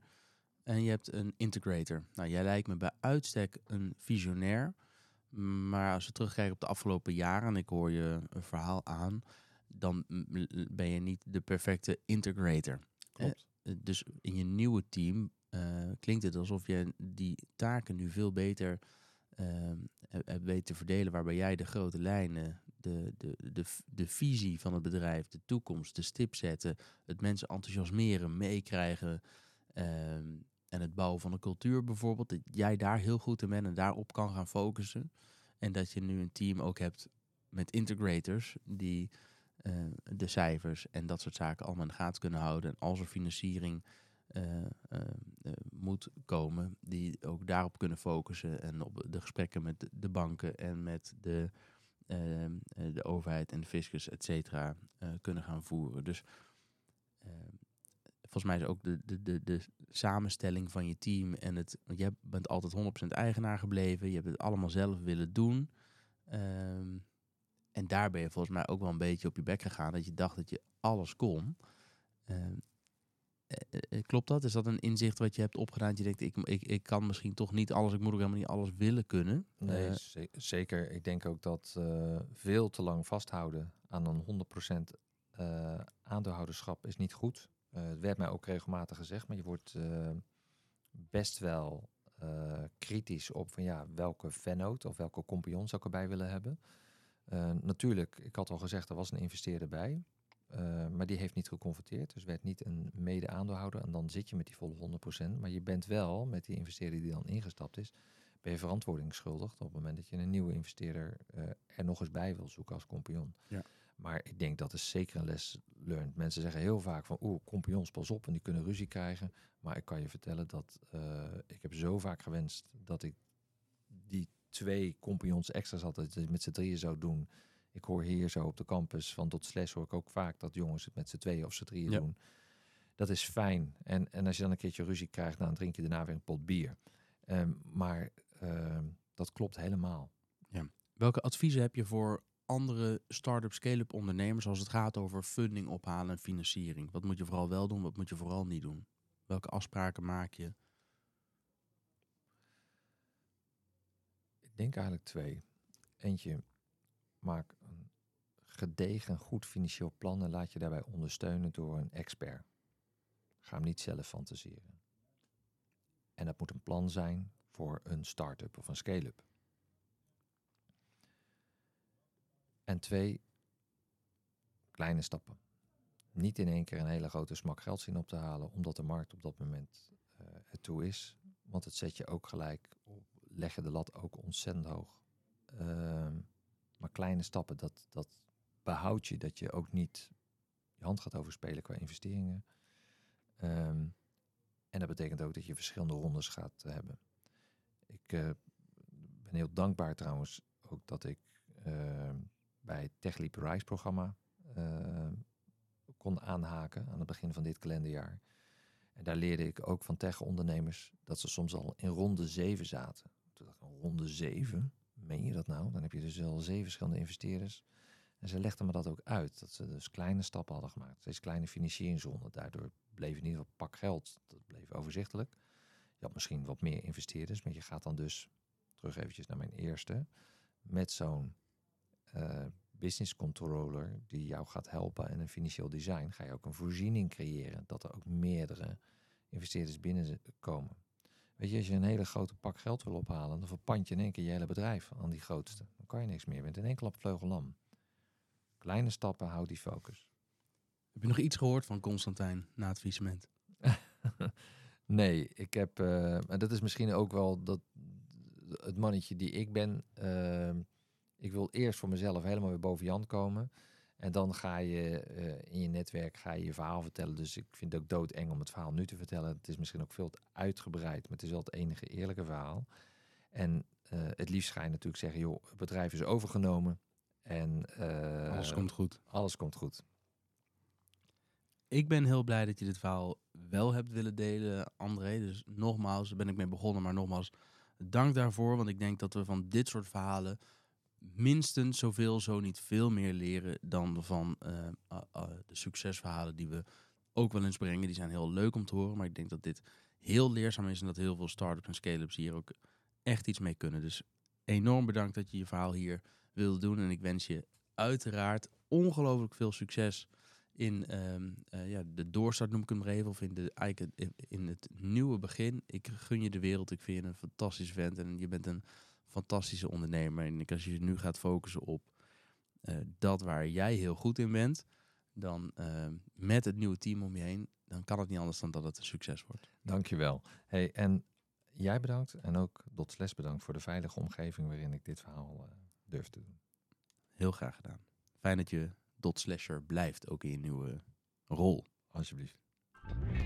en je hebt een integrator. Nou, jij lijkt me bij uitstek een visionair. Maar als we terugkijken op de afgelopen jaren, en ik hoor je een verhaal aan, dan ben je niet de perfecte integrator. Klopt. Dus in je nieuwe team uh, klinkt het alsof je die taken nu veel beter weet te verdelen, waarbij jij de grote lijnen, de, de, de, de visie van het bedrijf, de toekomst, de stip zetten, het mensen enthousiasmeren, meekrijgen ehm, en het bouwen van een cultuur bijvoorbeeld, dat jij daar heel goed in bent en daarop kan gaan focussen. En dat je nu een team ook hebt met integrators die uh, de cijfers en dat soort zaken allemaal in de gaten kunnen houden. En als er financiering moet komen, die ook daarop kunnen focussen en op de gesprekken met de banken en met de, ehm, de overheid en de fiscus, et cetera, kunnen gaan voeren. Dus ehm, volgens mij is ook de, de, de, de samenstelling van je team en het, want jij bent altijd 100% eigenaar gebleven, je hebt het allemaal zelf willen doen. Ehm, en daar ben je volgens mij ook wel een beetje op je bek gegaan, dat je dacht dat je alles kon. eh, eh, klopt dat? Is dat een inzicht wat je hebt opgedaan? Je denkt, ik, ik, ik kan misschien toch niet alles, ik moet ook helemaal niet alles willen kunnen. Nee, Eh, ze- zeker. Ik denk ook dat eh, veel te lang vasthouden aan een 100% eh aandeelhouderschap is niet goed. Eh het werd mij ook regelmatig gezegd, maar je wordt eh, best wel eh, kritisch op van ja, welke vennoot of welke compagnon zou ik erbij willen hebben. Eh, natuurlijk, ik had al gezegd, er was een investeerder bij. Eh, maar die heeft niet geconverteerd, dus werd niet een mede-aandeelhouder. En dan zit je met die volle 100%. Maar je bent wel, met die investeerder die dan ingestapt is, ben je verantwoording schuldig op het moment dat je een nieuwe investeerder eh, er nog eens bij wil zoeken als compagnon. Ja. Maar ik denk dat is zeker een les learned. Mensen zeggen heel vaak van, oeh, compagnons, pas op, en die kunnen ruzie krijgen. Maar ik kan je vertellen dat eh, ik heb zo vaak gewenst dat ik die twee compagnons extra's had, dat ik het met z'n drieën zou doen. Ik hoor hier zo op de campus van tot slash hoor ik ook vaak dat jongens het met z'n tweeën of z'n drieën Ja. doen. Dat is fijn. En, en als je dan een keertje ruzie krijgt, dan drink je daarna weer een pot bier. Ehm, maar ehm, dat klopt helemaal. Welke adviezen heb je voor andere start-up, scale-up ondernemers als het gaat over funding ophalen en financiering? Wat moet je vooral wel doen, wat moet je vooral niet doen? Welke afspraken maak je? Ik denk eigenlijk twee. Eentje, maak gedegen, goed financieel plan en laat je daarbij ondersteunen door een expert. Ga hem niet zelf fantaseren. En dat moet een plan zijn voor een start-up of een scale-up. En twee, kleine stappen. Niet in één keer een hele grote smak geld zien op te halen, omdat de markt op dat moment eh ertoe is. Want het zet je ook gelijk op, leg je de lat ook ontzettend hoog. Ehm, maar kleine stappen, dat, dat behoudt je dat je ook niet je hand gaat overspelen qua investeringen. Ehm, en dat betekent ook dat je verschillende rondes gaat eh, hebben. Ik eh, ben heel dankbaar trouwens ook dat ik ehm, bij het Tech Leap Rise programma ehm, kon aanhaken aan het begin van dit kalenderjaar. En daar leerde ik ook van tech-ondernemers dat ze soms al in ronde 7 zaten. Ronde 7? Meen je dat nou? Dan heb je dus al zeven verschillende investeerders. En ze legden me dat ook uit. Dat ze dus kleine stappen hadden gemaakt. Steeds kleine financieringsronden. Daardoor bleef in ieder geval pak geld. Dat bleef overzichtelijk. Je had misschien wat meer investeerders. Maar je gaat dan dus, terug eventjes naar mijn eerste. Met zo'n eh, business controller die jou gaat helpen en een financieel design. Ga je ook een voorziening creëren. Dat er ook meerdere investeerders binnenkomen. Weet je, als je een hele grote pak geld wil ophalen, dan verpand je in één keer je hele bedrijf aan die grootste. Dan kan je niks meer. Je bent in één klap vleugellam. Kleine stappen, houd die focus. Heb je nog iets gehoord van Constantijn na het faillissement? nee, ik heb, maar dat is misschien ook wel dat, het mannetje die ik ben. eh, ik wil eerst voor mezelf helemaal weer boven Jan komen. En dan ga je eh, in je netwerk ga je, je verhaal vertellen. Dus ik vind het ook doodeng om het verhaal nu te vertellen. Het is misschien ook veel te uitgebreid, maar het is wel het enige eerlijke verhaal. En eh, het liefst ga je natuurlijk zeggen, joh, het bedrijf is overgenomen. En eh, Alles komt goed. alles komt goed. Ik ben heel blij dat je dit verhaal wel hebt willen delen, André. Dus nogmaals, daar ben ik mee begonnen. Maar nogmaals, dank daarvoor. Want ik denk dat we van dit soort verhalen minstens zoveel, zo niet veel meer leren dan van eh, de succesverhalen die we ook wel eens brengen. Die zijn heel leuk om te horen. Maar ik denk dat dit heel leerzaam is en dat heel veel start-ups en scale-ups hier ook echt iets mee kunnen. Dus enorm bedankt dat je je verhaal hier wilde doen. En ik wens je uiteraard ongelooflijk veel succes in ehm, eh, ja, de doorstart, noem ik hem maar even, of in, de, in het nieuwe begin. Ik gun je de wereld. Ik vind je een fantastisch vent en je bent een fantastische ondernemer. En als je nu gaat focussen op eh, dat waar jij heel goed in bent, dan ehm, met het nieuwe team om je heen, dan kan het niet anders dan dat het een succes wordt. Dankjewel. Hey, en jij bedankt en ook Dotsles bedankt voor de veilige omgeving waarin ik dit verhaal eh, durf te doen. Heel graag gedaan. Fijn dat je dot slasher blijft, ook in je nieuwe rol. Alsjeblieft.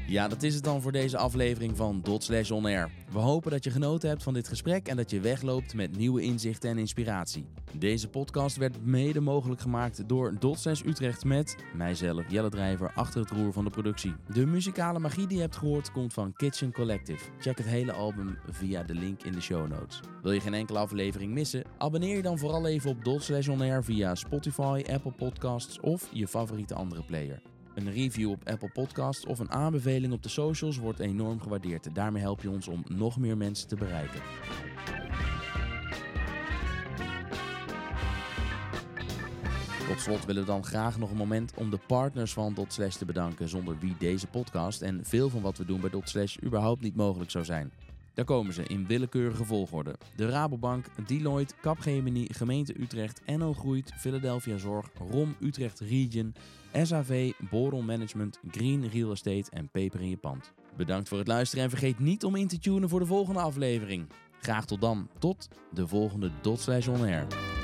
Ja, dat is het dan voor deze aflevering van Dot On Air. We hopen dat je genoten hebt van dit gesprek en dat je wegloopt met nieuwe inzichten en inspiratie. Deze podcast werd mede mogelijk gemaakt door Dot Utrecht met mijzelf, Jelle Drijver, achter het roer van de productie. De muzikale magie die je hebt gehoord komt van Kitchen Collective. Check het hele album via de link in de show notes. Wil je geen enkele aflevering missen? Abonneer je dan vooral even op Dot On Air via Spotify, Apple Podcasts of je favoriete andere player. Een review op Apple Podcasts of een aanbeveling op de socials wordt enorm gewaardeerd. Daarmee help je ons om nog meer mensen te bereiken. Tot slot willen we dan graag nog een moment om de partners van Dotslash te bedanken, zonder wie deze podcast en veel van wat we doen bij Dotslash überhaupt niet mogelijk zou zijn. Daar komen ze in willekeurige volgorde. De Rabobank, Deloitte, Capgemini, Gemeente Utrecht, NL Groeit, Philadelphia Zorg, ROM Utrecht Region, SAV, Boron Management, Green Real Estate en Peper in je pand. Bedankt voor het luisteren en vergeet niet om in te tunen voor de volgende aflevering. Graag tot dan. Tot de volgende On Air.